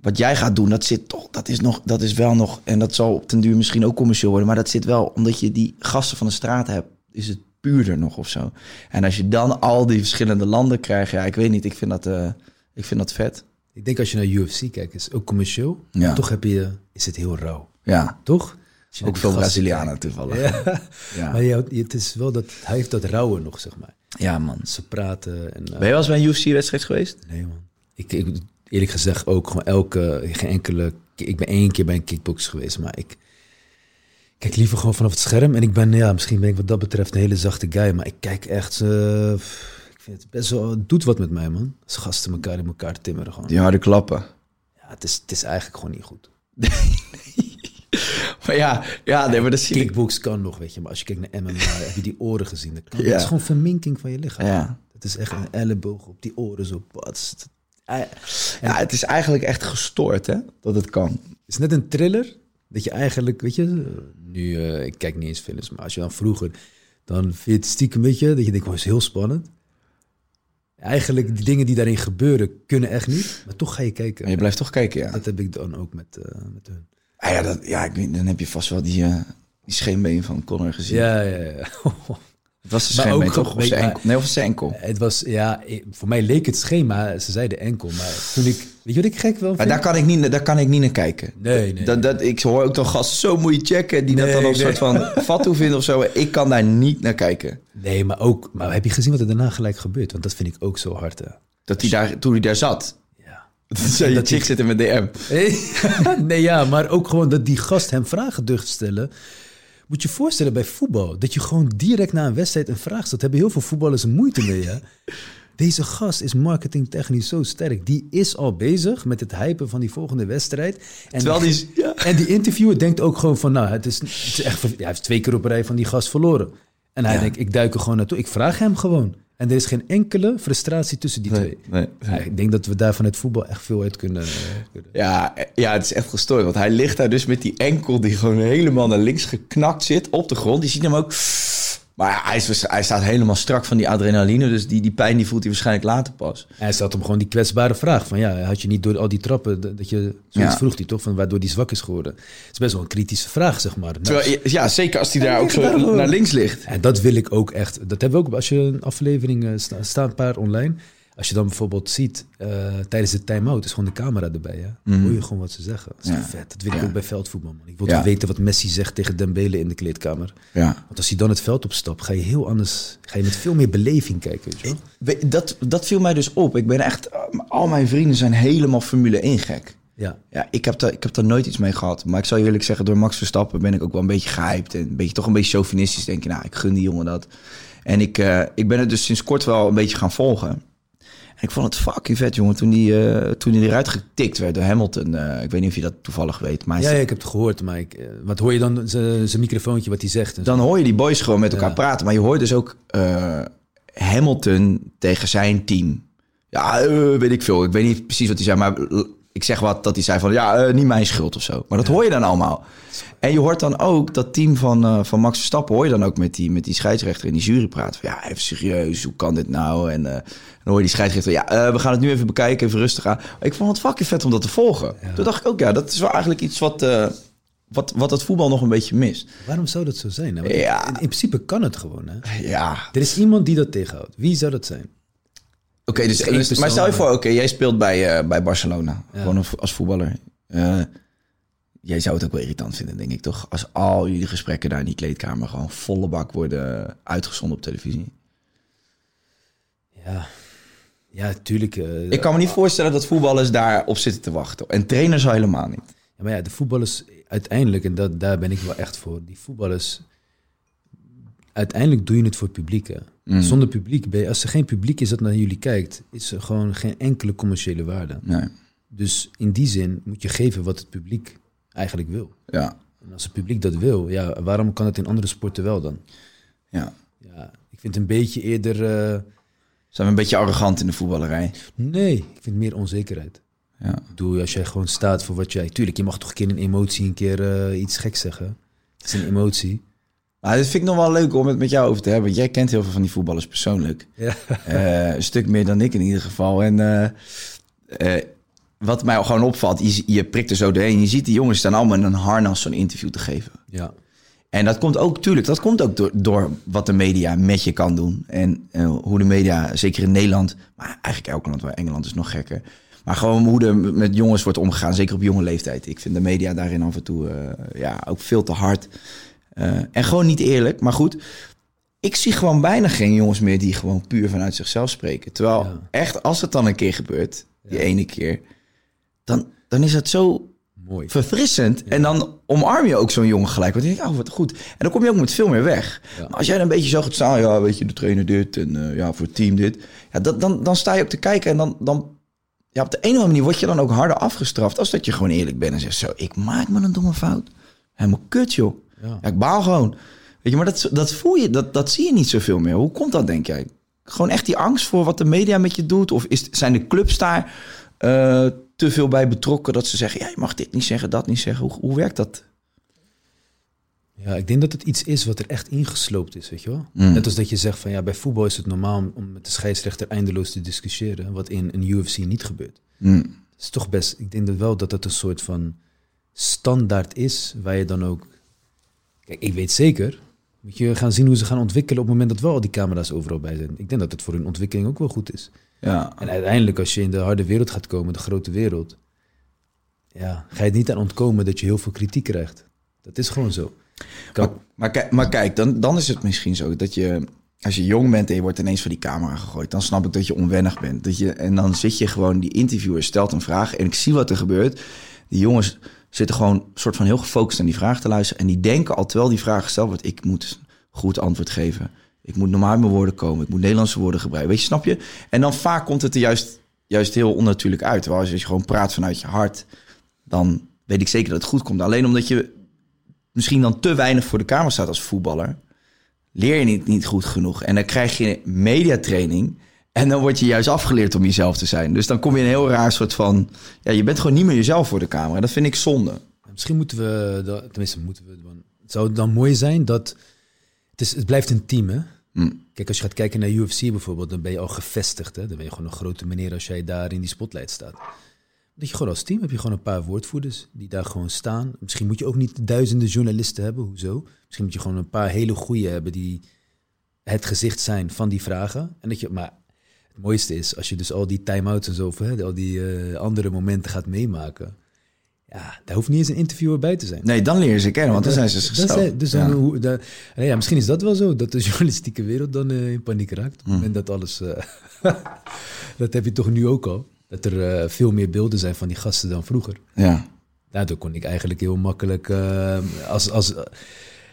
Speaker 2: wat jij gaat doen, dat zit toch, dat is nog, dat is wel nog, en dat zal op den duur misschien ook commercieel worden, maar dat zit wel, omdat je die gasten van de straat hebt, is het puurder nog of zo. En als je dan al die verschillende landen krijgt, ja, ik weet niet, ik vind dat, eh, ik vind dat vet.
Speaker 1: Ik denk als je naar UFC kijkt, is ook commercieel.
Speaker 2: Ja.
Speaker 1: Toch heb je, is het heel rauw.
Speaker 2: Ja,
Speaker 1: Toch?
Speaker 2: Ook veel Brazilianen toevallig.
Speaker 1: Ja.
Speaker 2: Ja.
Speaker 1: Maar ja, het is wel dat, hij heeft dat rauwe nog, zeg maar.
Speaker 2: Ja, man.
Speaker 1: Ze praten en...
Speaker 2: Ben je wel eens bij een UFC-wedstrijd geweest?
Speaker 1: Nee, man. Ik, ik, eerlijk gezegd ook gewoon elke, geen enkele... Ik ben één keer bij een kickbox geweest, maar ik... Kijk liever gewoon vanaf het scherm. En ik ben, ja, misschien ben ik wat dat betreft een hele zachte guy. Maar ik kijk echt... ik vind het best wel... Het doet wat met mij, man. Als gasten elkaar in elkaar timmeren gewoon.
Speaker 2: Die harde klappen.
Speaker 1: Ja, het is, het is eigenlijk gewoon niet goed.
Speaker 2: Maar ja, ja nee, maar dat zie.
Speaker 1: Kickbox kan nog, weet je. Maar als je kijkt naar MMA, heb je die oren gezien. Dat, kan,
Speaker 2: Ja.
Speaker 1: dat is gewoon verminking van je lichaam.
Speaker 2: Ja.
Speaker 1: Het is echt een elleboog op die oren zo. Het
Speaker 2: ja, het is eigenlijk echt gestoord, hè, dat het kan.
Speaker 1: is net een thriller. Dat je eigenlijk, weet je, nu, eh, ik kijk niet eens films, maar als je dan vroeger, dan vind je het stiekem, weet je, dat je denkt, oh, is heel spannend. Eigenlijk, die dingen die daarin gebeuren, kunnen echt niet. Maar toch ga je kijken.
Speaker 2: Maar je blijft toch kijken, ja.
Speaker 1: Dat heb ik dan ook met, eh, met hun.
Speaker 2: Ah, ja, dat, ja ik weet, dan heb je vast wel die, eh, die scheenbeen van Connor gezien.
Speaker 1: Ja, ja, ja.
Speaker 2: Het was de scheenbeen, toch? Of zijn enkel? Nee, of zijn enkel.
Speaker 1: Het was, ja, voor mij leek het schema, ze zeiden enkel. Maar toen ik, weet je wat ik gek wel
Speaker 2: Maar daar kan ik niet, daar kan ik niet naar kijken.
Speaker 1: Nee, nee.
Speaker 2: Dat, dat, ik hoor ook toch gasten, zo moet je checken, die dat
Speaker 1: Nee,
Speaker 2: dan een
Speaker 1: nee.
Speaker 2: soort van fatu vinden of zo. Ik kan daar niet naar kijken.
Speaker 1: Nee, maar ook, maar heb je gezien wat er daarna gelijk gebeurt? Want dat vind ik ook zo hard, hè.
Speaker 2: Dat hij daar, toen hij daar zat,
Speaker 1: Ja.
Speaker 2: dat zei je
Speaker 1: dat
Speaker 2: chick zitten met DM.
Speaker 1: nee, ja, maar ook gewoon dat die gast hem vragen durft te stellen. Moet je voorstellen bij voetbal, dat je gewoon direct na een wedstrijd een vraag stelt. Hebben heel veel voetballers moeite mee, hè. Deze gast is marketingtechnisch zo sterk. Die is al bezig met het hypen van die volgende wedstrijd. En
Speaker 2: Terwijl die- ja.
Speaker 1: En die interviewer denkt ook gewoon van, nou, het is, het is echt, hij heeft twee keer op rij van die gast verloren. En hij
Speaker 2: Ja.
Speaker 1: denkt, ik duik er gewoon naartoe. Ik vraag hem gewoon. En er is geen enkele frustratie tussen die twee.
Speaker 2: nee,
Speaker 1: Ja, ik denk dat we daar van het voetbal echt veel uit kunnen. eh, kunnen.
Speaker 2: Ja, ja, het is echt gestoord. Want hij ligt daar dus met die enkel die gewoon helemaal naar links geknakt zit op de grond. Die ziet hem ook. Maar hij, is, hij staat helemaal strak van die adrenaline. Dus die, die pijn die voelt hij waarschijnlijk later pas.
Speaker 1: Hij stelt hem gewoon die kwetsbare vraag van ja, had je niet door al die trappen dat je zoiets
Speaker 2: Ja.
Speaker 1: vroeg hij toch van waardoor die zwak is geworden. Het is best wel een kritische vraag zeg maar. Nou,
Speaker 2: Terwijl, ja, zeker als hij daar ook zo naar links ligt.
Speaker 1: en dat wil ik ook echt. Dat hebben we ook als je een aflevering eh, sta- staan een paar online. Als je dan bijvoorbeeld ziet, eh, tijdens de time-out is gewoon de camera erbij. Hè? Dan hoor je gewoon wat ze zeggen. Dat is
Speaker 2: Ja.
Speaker 1: toch vet. Dat wil ik
Speaker 2: Ja.
Speaker 1: ook bij veldvoetbal, man. Ik wil
Speaker 2: Ja.
Speaker 1: weten wat Messi zegt tegen Dembele in de kleedkamer.
Speaker 2: Ja.
Speaker 1: Want als hij dan het veld opstapt, ga je heel anders... Ga je met veel meer beleving kijken, weet je
Speaker 2: Dat, dat viel mij dus op. Ik ben echt... Al mijn vrienden zijn helemaal Formule 1 gek.
Speaker 1: Ja.
Speaker 2: Ja, ik heb, daar, ik heb daar nooit iets mee gehad. Maar ik zou je eerlijk zeggen, door Max Verstappen ben ik ook wel een beetje gehyped. En een beetje, toch een beetje chauvinistisch. Denk je, nou, ik gun die jongen dat. En ik, eh, ik ben het dus sinds kort wel een beetje gaan volgen. Ik vond het fucking vet, jongen. Toen die, eh, toen die eruit getikt werd door Hamilton. eh, ik weet niet of je dat toevallig weet. Maar
Speaker 1: Ja, ja, ik heb het gehoord, maar ik, eh, wat hoor je dan? Zijn microfoontje, wat hij zegt. en
Speaker 2: dan hoor je die boys gewoon met elkaar
Speaker 1: Ja.
Speaker 2: praten. Maar je hoort dus ook Hamilton tegen zijn team. Ja, weet ik veel. Ik weet niet precies wat hij zei, maar ik zeg wat dat hij zei van ja, eh, niet mijn schuld of zo. Maar dat hoor je dan allemaal. En je hoort dan ook dat team van, eh, van Max Verstappen, hoor je dan ook met die, met die scheidsrechter in die jury praten. Van, ja, even serieus, hoe kan dit nou? En eh, dan hoor je die scheidsrechter, ja, we gaan het nu even bekijken, even rustig aan. Ik vond het fucking vet om dat te volgen. Toen dacht ik ook, ja, dat is wel eigenlijk iets wat, wat, wat het voetbal nog een beetje mist.
Speaker 1: Waarom zou dat zo zijn? Nou,
Speaker 2: Ja.
Speaker 1: in, in principe kan het gewoon, hè?
Speaker 2: Ja,
Speaker 1: Er is iemand die dat tegenhoudt. Wie zou dat zijn?
Speaker 2: Oké, dus, maar stel je voor, oké, jij speelt bij, eh, bij Barcelona.
Speaker 1: Ja.
Speaker 2: Gewoon als- voetballer. Eh, jij zou het ook wel irritant vinden, denk ik toch? Als al jullie gesprekken daar in die kleedkamer gewoon volle bak worden uitgezonden op televisie.
Speaker 1: Ja, ja tuurlijk. eh,
Speaker 2: Ik kan me niet voorstellen dat voetballers daarop zitten te wachten. En trainers al helemaal niet.
Speaker 1: Ja, maar ja, de voetballers uiteindelijk, en dat, daar ben ik wel echt voor, die voetballers, uiteindelijk doe je het voor het publiek. Hè.
Speaker 2: Mm.
Speaker 1: Zonder publiek, als er geen publiek is dat naar jullie kijkt, is er gewoon geen enkele commerciële waarde.
Speaker 2: Nee.
Speaker 1: Dus in die zin moet je geven wat het publiek eigenlijk wil.
Speaker 2: Ja,
Speaker 1: En als het publiek dat wil, ja, waarom kan het in andere sporten wel dan?
Speaker 2: ja.
Speaker 1: Ja, ik vind een beetje eerder, eh,
Speaker 2: Zijn we een beetje arrogant in de voetballerij?
Speaker 1: nee, ik vind meer onzekerheid.
Speaker 2: Ja.
Speaker 1: Bedoel, als jij gewoon staat voor wat jij... Tuurlijk, je mag toch een keer een emotie, een keer eh, iets geks zeggen. Het is een emotie.
Speaker 2: Maar dat vind ik nog wel leuk om het met jou over te hebben. want Jij kent heel veel van die voetballers persoonlijk.
Speaker 1: Ja.
Speaker 2: Eh, een stuk meer dan ik in ieder geval. En eh, eh, wat mij gewoon opvalt, je, je prikt er zo doorheen. Je ziet die jongens staan allemaal in een harnas zo'n interview te geven.
Speaker 1: Ja.
Speaker 2: En dat komt ook, tuurlijk, dat komt ook door, door wat de media met je kan doen. En hoe de media, zeker in Nederland, maar eigenlijk elk land, waar Engeland is nog gekker. Maar gewoon hoe er met jongens wordt omgegaan, zeker op jonge leeftijd. Ik vind de media daarin af en toe ja, ook veel te hard. Eh, en gewoon niet eerlijk. Maar goed, ik zie gewoon bijna geen jongens meer die gewoon puur vanuit zichzelf spreken. Terwijl
Speaker 1: Ja.
Speaker 2: echt, als het dan een keer gebeurt, die ene keer, dan, dan is het zo
Speaker 1: Mooi.
Speaker 2: verfrissend. En dan omarm je ook zo'n jongen gelijk. Want dan denk ik, oh, wat goed. En dan kom je ook met veel meer weg. Maar als jij dan een beetje zo gaat staan, ja, weet je, de trainer dit en eh, ja, voor het team dit. Ja, dat, dan, dan sta je ook te kijken en dan, dan ja, op de een of andere manier word je dan ook harder afgestraft. Als dat je gewoon eerlijk bent en zegt zo, ik maak me een domme fout. Helemaal kut, joh.
Speaker 1: Ja.
Speaker 2: Ja, ik baal gewoon. Weet je, maar dat, dat voel je, dat, dat zie je niet zoveel meer. Hoe komt dat, denk jij? Gewoon echt die angst voor wat de media met je doet? Of is, zijn de clubs daar eh, te veel bij betrokken dat ze zeggen, ja, je mag dit niet zeggen, dat niet zeggen? Hoe, hoe werkt dat?
Speaker 1: Ja, ik denk dat het iets is wat er echt ingesloopt is, weet je wel?
Speaker 2: Mm.
Speaker 1: Net als dat je zegt van ja, bij voetbal is het normaal om- met de scheidsrechter eindeloos te discussiëren, wat in een UFC niet gebeurt.
Speaker 2: Hm.
Speaker 1: Het is toch best, ik denk dat wel dat het een soort van standaard is, waar je dan ook... Ik weet zeker, moet je gaan zien hoe ze gaan ontwikkelen op het moment dat wel al die camera's overal bij zijn. Ik denk dat het voor hun ontwikkeling ook wel goed is.
Speaker 2: Ja.
Speaker 1: En uiteindelijk, als je in de harde wereld gaat komen, de grote wereld, ja, ga je er niet aan ontkomen dat je heel veel kritiek krijgt. Dat is gewoon zo. Kan-
Speaker 2: Maar, maar, kijk- maar kijk, dan, dan is het misschien zo dat je, als je jong bent en je wordt ineens voor die camera gegooid, dan snap ik dat je onwennig bent. Dat je, en dan zit je gewoon, die interviewer stelt een vraag en ik zie wat er gebeurt. Die jongens zitten gewoon soort van heel gefocust aan die vraag te luisteren. En die denken al terwijl die vraag gesteld wordt, ik moet goed antwoord geven. Ik moet normaal mijn woorden komen. Ik moet Nederlandse woorden gebruiken. Weet je, snap je? En dan vaak komt het er juist, juist heel onnatuurlijk uit. Terwijl als je gewoon praat vanuit je hart, dan weet ik zeker dat het goed komt. Alleen omdat je misschien dan te weinig voor de camera staat als voetballer, leer je niet, niet goed genoeg. En dan krijg je mediatraining en dan word je juist afgeleerd om jezelf te zijn. Dus dan kom je in een heel raar soort van, ja, je bent gewoon niet meer jezelf voor de camera. Dat vind ik zonde.
Speaker 1: Misschien moeten we, tenminste moeten we, het zou dan mooi zijn dat, het, is, het blijft een team hè.
Speaker 2: Hm.
Speaker 1: Kijk, als je gaat kijken naar UFC bijvoorbeeld, dan ben je al gevestigd hè. Dan ben je gewoon een grote meneer als jij daar in die spotlight staat. Dat je gewoon als team heb je gewoon een paar woordvoerders die daar gewoon staan. Misschien moet je ook niet duizenden journalisten hebben, hoezo? Misschien moet je gewoon een paar hele goede hebben die het gezicht zijn van die vragen. En dat je, maar Het mooiste is als je dus al die time-outs en zo, of, hè, al die eh, andere momenten gaat meemaken. Ja, daar hoeft niet eens een interviewer bij te zijn.
Speaker 2: Nee, dan leren ze kennen, want dan zijn ze
Speaker 1: zijn- dus
Speaker 2: Ja.
Speaker 1: dan, hoe, da- ja, misschien is dat wel zo, dat de journalistieke wereld dan eh, in paniek raakt.
Speaker 2: Hmm.
Speaker 1: En dat alles, eh, dat heb je toch nu ook al. Dat er eh, veel meer beelden zijn van die gasten dan vroeger.
Speaker 2: Ja.
Speaker 1: Daardoor kon ik eigenlijk heel makkelijk, eh, als, als,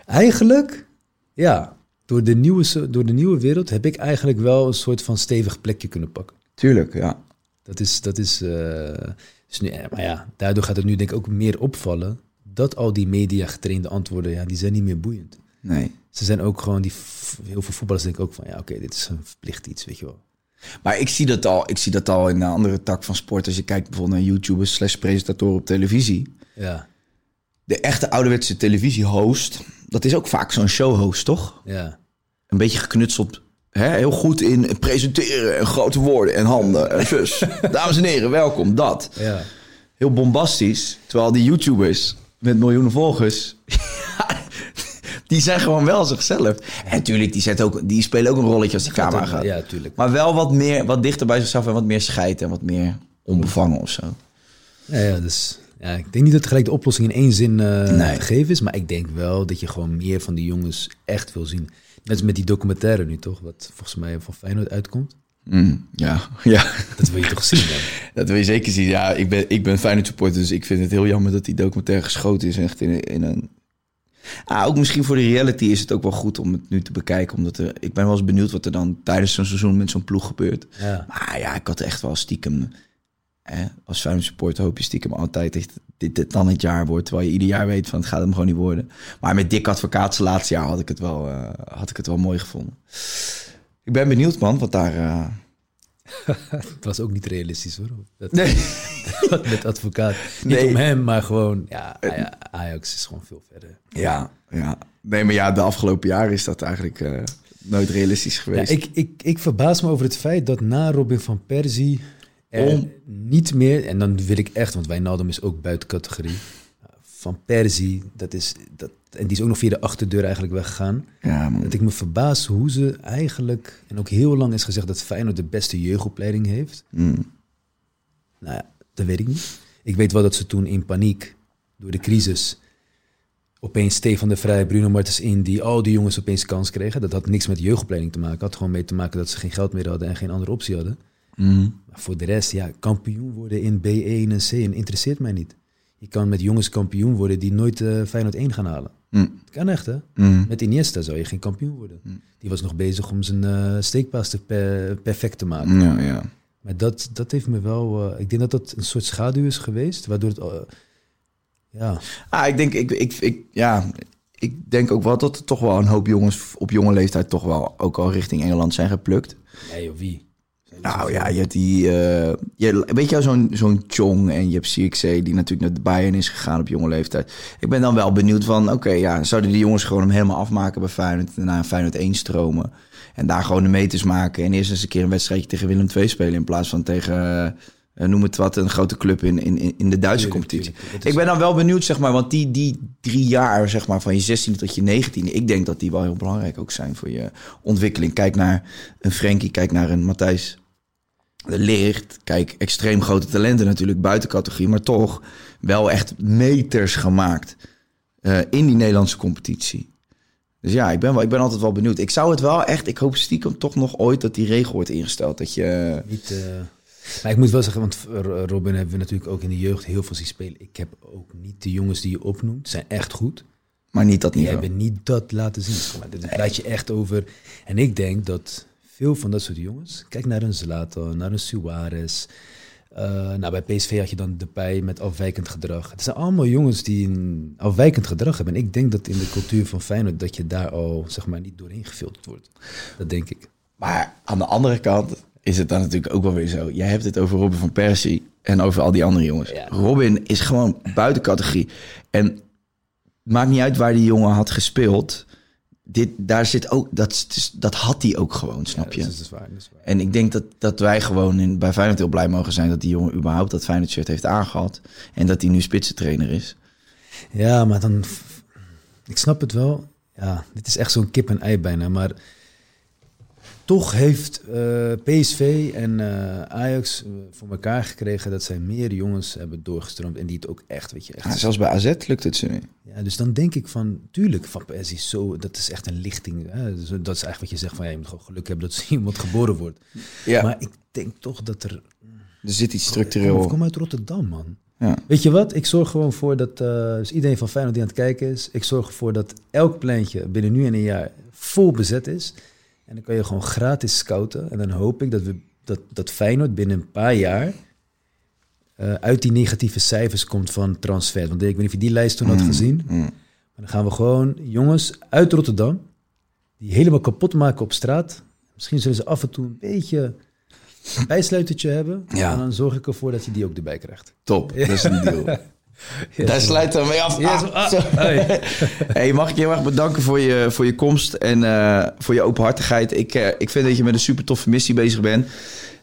Speaker 1: eigenlijk, ja, door de, nieuwe, door de nieuwe wereld heb ik eigenlijk wel een soort van stevig plekje kunnen pakken.
Speaker 2: Tuurlijk, ja.
Speaker 1: Dat is, dat is, eh, dus nu, maar ja, daardoor gaat het nu denk ik ook meer opvallen dat al die media getrainde antwoorden, ja, die zijn niet meer boeiend.
Speaker 2: Nee.
Speaker 1: Ze zijn ook gewoon, die, heel veel voetballers denken ook van, ja, oké, dit is een verplicht iets, weet je wel.
Speaker 2: Maar ik zie dat al, ik zie dat al in een andere tak van sport. Als je kijkt bijvoorbeeld naar YouTubers slash presentatoren op televisie.
Speaker 1: Ja,
Speaker 2: De echte ouderwetse televisiehost, dat is ook vaak zo'n showhost, toch?
Speaker 1: ja,
Speaker 2: Een beetje geknutseld. Hè? Heel goed in presenteren en grote woorden en handen en zus. Dames en heren, welkom, dat.
Speaker 1: ja.
Speaker 2: Heel bombastisch. Terwijl die YouTubers met miljoenen volgers... die zijn gewoon wel zichzelf. En natuurlijk, die, zetten ook, die spelen ook een rolletje als die camera gaat.
Speaker 1: Ja, tuurlijk.
Speaker 2: Maar wel wat, meer, wat dichter bij zichzelf en wat meer scheid en wat meer onbevangen of zo.
Speaker 1: Ja, ja, dus ja, ik denk niet dat gelijk de oplossing in één zin eh
Speaker 2: Nee.
Speaker 1: gegeven is, maar ik denk wel dat je gewoon meer van die jongens echt wil zien. Net als met die documentaire nu toch, wat volgens mij van Feyenoord uitkomt.
Speaker 2: Mm, ja, ja,
Speaker 1: Dat wil je toch zien,
Speaker 2: dat wil je zeker zien. Ja, ik ben, ik ben Feyenoord supporter, dus ik vind het heel jammer dat die documentaire geschoten is. Echt in, in een... Ah, ook misschien voor de reality is het ook wel goed om het nu te bekijken. Omdat er, ik ben wel eens benieuwd wat er dan tijdens zo'n seizoen met zo'n ploeg gebeurt.
Speaker 1: Ja.
Speaker 2: Maar ja, ik had echt wel stiekem... Hè, als Feyenoord supporter hoop je stiekem altijd dat dit, dit dan het jaar wordt. Terwijl je ieder jaar weet van het gaat hem gewoon niet worden. Maar met Dick Advocaat zijn laatste jaar had ik het wel, eh, had ik het wel mooi gevonden. Ik ben benieuwd man, wat daar... eh,
Speaker 1: Het was ook niet realistisch hoor. Dat,
Speaker 2: Nee.
Speaker 1: met advocaat. Niet
Speaker 2: Nee.
Speaker 1: om hem, maar gewoon, ja, ja, Ajax is gewoon veel verder.
Speaker 2: Ja, ja. Nee, maar ja, de afgelopen jaren is dat eigenlijk eh, nooit realistisch
Speaker 1: Ja,
Speaker 2: geweest.
Speaker 1: ik, ik, ik verbaas me over het feit dat na Robin van Persie er
Speaker 2: Om-
Speaker 1: niet meer, en dan wil ik echt, want Wijnaldum is ook buiten categorie. Van Persie, dat is, dat, en die is ook nog via de achterdeur eigenlijk weggegaan.
Speaker 2: ja.
Speaker 1: Dat ik me verbaas hoe ze eigenlijk, en ook heel lang is gezegd dat Feyenoord de beste jeugdopleiding heeft.
Speaker 2: Mm.
Speaker 1: Nou ja, dat weet ik niet. Ik weet wel dat ze toen in paniek, door de crisis, opeens Stefan de Vrij, Bruno Martens in, die al die jongens opeens kans kregen. Dat had niks met jeugdopleiding te maken. had gewoon mee te maken dat ze geen geld meer hadden en geen andere optie hadden.
Speaker 2: Mm.
Speaker 1: Maar voor de rest, ja, kampioen worden in B1 en C1 interesseert mij niet. Je kan met jongens kampioen worden die nooit eh Feyenoord 1 gaan halen.
Speaker 2: Mm.
Speaker 1: Dat kan echt, hè?
Speaker 2: Mm.
Speaker 1: Met Iniesta zou je geen kampioen worden. Die was nog bezig om zijn eh, steekpaas te per- perfect te maken.
Speaker 2: Ja, ja.
Speaker 1: Maar dat, dat heeft me wel... eh, ik denk dat dat een soort schaduw is geweest, waardoor het... ja,
Speaker 2: Ah, ik denk, ik, ik, ik, ja, ik denk ook wel dat er toch wel een hoop jongens op jonge leeftijd toch wel ook al richting Engeland zijn geplukt.
Speaker 1: nee joh, wie?
Speaker 2: Nou ja, je hebt die, eh, je, weet je zo'n zo'n Chong en je hebt CXC die natuurlijk naar de Bayern is gegaan op jonge leeftijd. Ik ben dan wel benieuwd van, oké, ja, zouden die jongens gewoon hem helemaal afmaken bij Feyenoord en naar Feyenoord 1 stromen en daar gewoon de meters maken en eerst eens een keer een wedstrijdje tegen Willem II spelen in plaats van tegen, eh, noem het wat, een grote club in, in, in de Duitse competitie. Ik ben dan wel benieuwd, zeg maar, want die, die drie jaar, zeg maar, van je 16 tot je 19, ik denk dat die wel heel belangrijk ook zijn voor je ontwikkeling. Kijk naar een Frenkie, kijk naar een Matthijs Licht. Kijk, extreem grote talenten natuurlijk, buiten categorie, maar toch wel echt meters gemaakt eh, in die Nederlandse competitie. Dus ja, ik ben, wel, ik ben altijd wel benieuwd. Ik zou het wel echt, ik hoop stiekem toch nog ooit dat die regel wordt ingesteld. Dat je,
Speaker 1: Niet, eh, maar ik moet wel zeggen, want eh, Robin hebben we natuurlijk ook in de jeugd heel veel zien spelen. Ik heb ook niet de jongens die je opnoemt, zijn echt goed.
Speaker 2: maar niet dat
Speaker 1: Die
Speaker 2: niveau.
Speaker 1: hebben niet dat laten zien. Maar. Daar praat je echt over. En ik denk dat veel van dat soort jongens, kijk naar een Zlatan, naar een Suarez. nou, bij PSV had je dan Depay met afwijkend gedrag. Het zijn allemaal jongens die een afwijkend gedrag hebben. En ik denk dat in de cultuur van Feyenoord dat je daar al zeg maar niet doorheen gefilterd wordt. Dat denk ik.
Speaker 2: Maar aan de andere kant is het dan natuurlijk ook wel weer zo. Jij hebt het over Robin van Persie en over al die andere jongens.
Speaker 1: Ja.
Speaker 2: Robin is gewoon buiten categorie. En het maakt niet uit waar die jongen had gespeeld. Dit, daar zit ook, dat, is- dat had hij ook gewoon, snap je?
Speaker 1: Ja, dat is waar. Dat is waar.
Speaker 2: En ik denk dat, dat wij gewoon in, bij Feyenoord heel blij mogen zijn... dat die jongen überhaupt dat Feyenoord shirt heeft aangehad. En dat hij nu spitsentrainer is.
Speaker 1: Ja, maar dan. Ik snap het wel. Ja, dit is echt zo'n kip en ei bijna. Maar toch heeft eh, PSV en eh, Ajax eh, voor elkaar gekregen dat zij meer jongens hebben doorgestroomd. En die het ook echt, weet je, echt.
Speaker 2: Ja, zelfs bij AZ lukt het ze nu.
Speaker 1: Ja, dus dan denk ik van, tuurlijk, Van Persie is zo, dat is echt een lichting. Hè? Dus dat is eigenlijk wat je zegt van, ja, je moet gewoon geluk hebben dat zo iemand geboren wordt.
Speaker 2: Ja,
Speaker 1: Maar ik denk toch dat er...
Speaker 2: er zit iets
Speaker 1: Kom,
Speaker 2: structureel.
Speaker 1: kom uit Rotterdam, man.
Speaker 2: Ja.
Speaker 1: Weet je wat? Ik zorg gewoon voor dat, eh, dus iedereen van Feyenoord die aan het kijken is, ik zorg ervoor dat elk pleintje binnen nu en een jaar vol bezet is. En dan kan je gewoon gratis scouten. En dan hoop ik dat, we, dat, dat Feyenoord binnen een paar jaar eh, uit die negatieve cijfers komt van transfer. Want ik weet niet of je die lijst toen had gezien.
Speaker 2: mm.
Speaker 1: Maar dan gaan we gewoon jongens uit Rotterdam, die helemaal kapot maken op straat. Misschien zullen ze af en toe een beetje een bijsluitertje hebben.
Speaker 2: Ja.
Speaker 1: En dan zorg ik ervoor dat je die ook erbij krijgt.
Speaker 2: Top, dat is een deal. Daar sluiten we mee af. Ah,
Speaker 1: ah. Hey,
Speaker 2: mag ik je heel erg bedanken voor je, voor je komst en eh, voor je openhartigheid. Ik, eh, ik vind dat je met een super toffe missie bezig bent.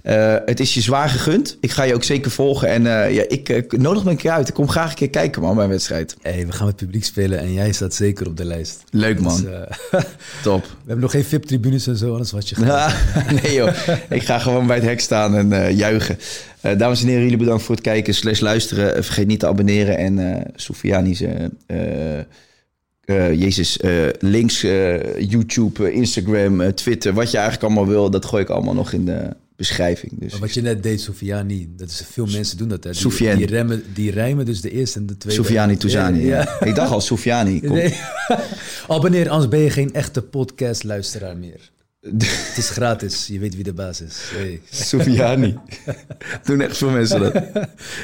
Speaker 2: Eh, het is je zwaar gegund. Ik ga je ook zeker volgen. En eh, ja, ik eh, nodig me een keer uit. Ik kom graag een keer kijken, man, bij een wedstrijd.
Speaker 1: Hey, we gaan met publiek spelen en jij staat zeker op de lijst.
Speaker 2: Leuk, man.
Speaker 1: Dus,
Speaker 2: Top.
Speaker 1: we hebben nog geen VIP-tribunes en zo, anders was je gedaan.
Speaker 2: nee joh, ik ga gewoon bij het hek staan en juichen. Eh, dames en heren, jullie bedankt voor het kijken slash luisteren. Vergeet niet te abonneren. En Sofiani's, eh, jezus, links, YouTube, Instagram, Twitter. Wat je eigenlijk allemaal wil, dat gooi ik allemaal nog in de beschrijving. Dus
Speaker 1: Maar wat je net deed, Sofiani, dat is, veel mensen doen dat. Hè. Die, remmen, die rijmen dus de eerste en de tweede.
Speaker 2: Sofiani Touzani.
Speaker 1: Ja,
Speaker 2: Ja, Ik dacht al Sofiani.
Speaker 1: Nee. Abonneer, anders ben je geen echte podcast-luisteraar meer. Het is gratis, je weet wie de baas is. Hey.
Speaker 2: Sofiani. Doen echt veel mensen dat.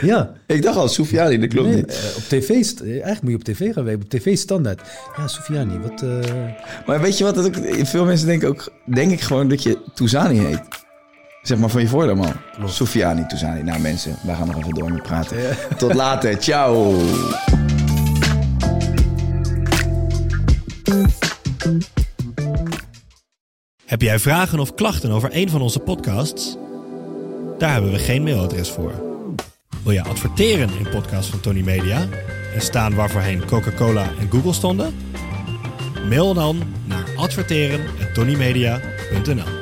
Speaker 1: Ja,
Speaker 2: Ik dacht al Sofiani, dat klopt
Speaker 1: nee,
Speaker 2: niet.
Speaker 1: eh, op tv, eh, eigenlijk moet je op tv gaan werken, op tv standaard. Ja, Sofiani, wat... eh,
Speaker 2: Maar weet je wat? Het ook, veel mensen denken ook, denk ik gewoon dat je Touzani heet. Zeg maar van je voornaam al. Sofiani Touzani. Nou mensen, wij gaan nog even door met praten. Tot later. Ciao.
Speaker 4: Heb jij vragen of klachten over een van onze podcasts? Daar hebben we geen mailadres voor. Wil je adverteren in podcasts van Tony Media en staan waarvoorheen Coca-Cola en Google stonden? Mail dan naar adverteren@tonymedia.nl.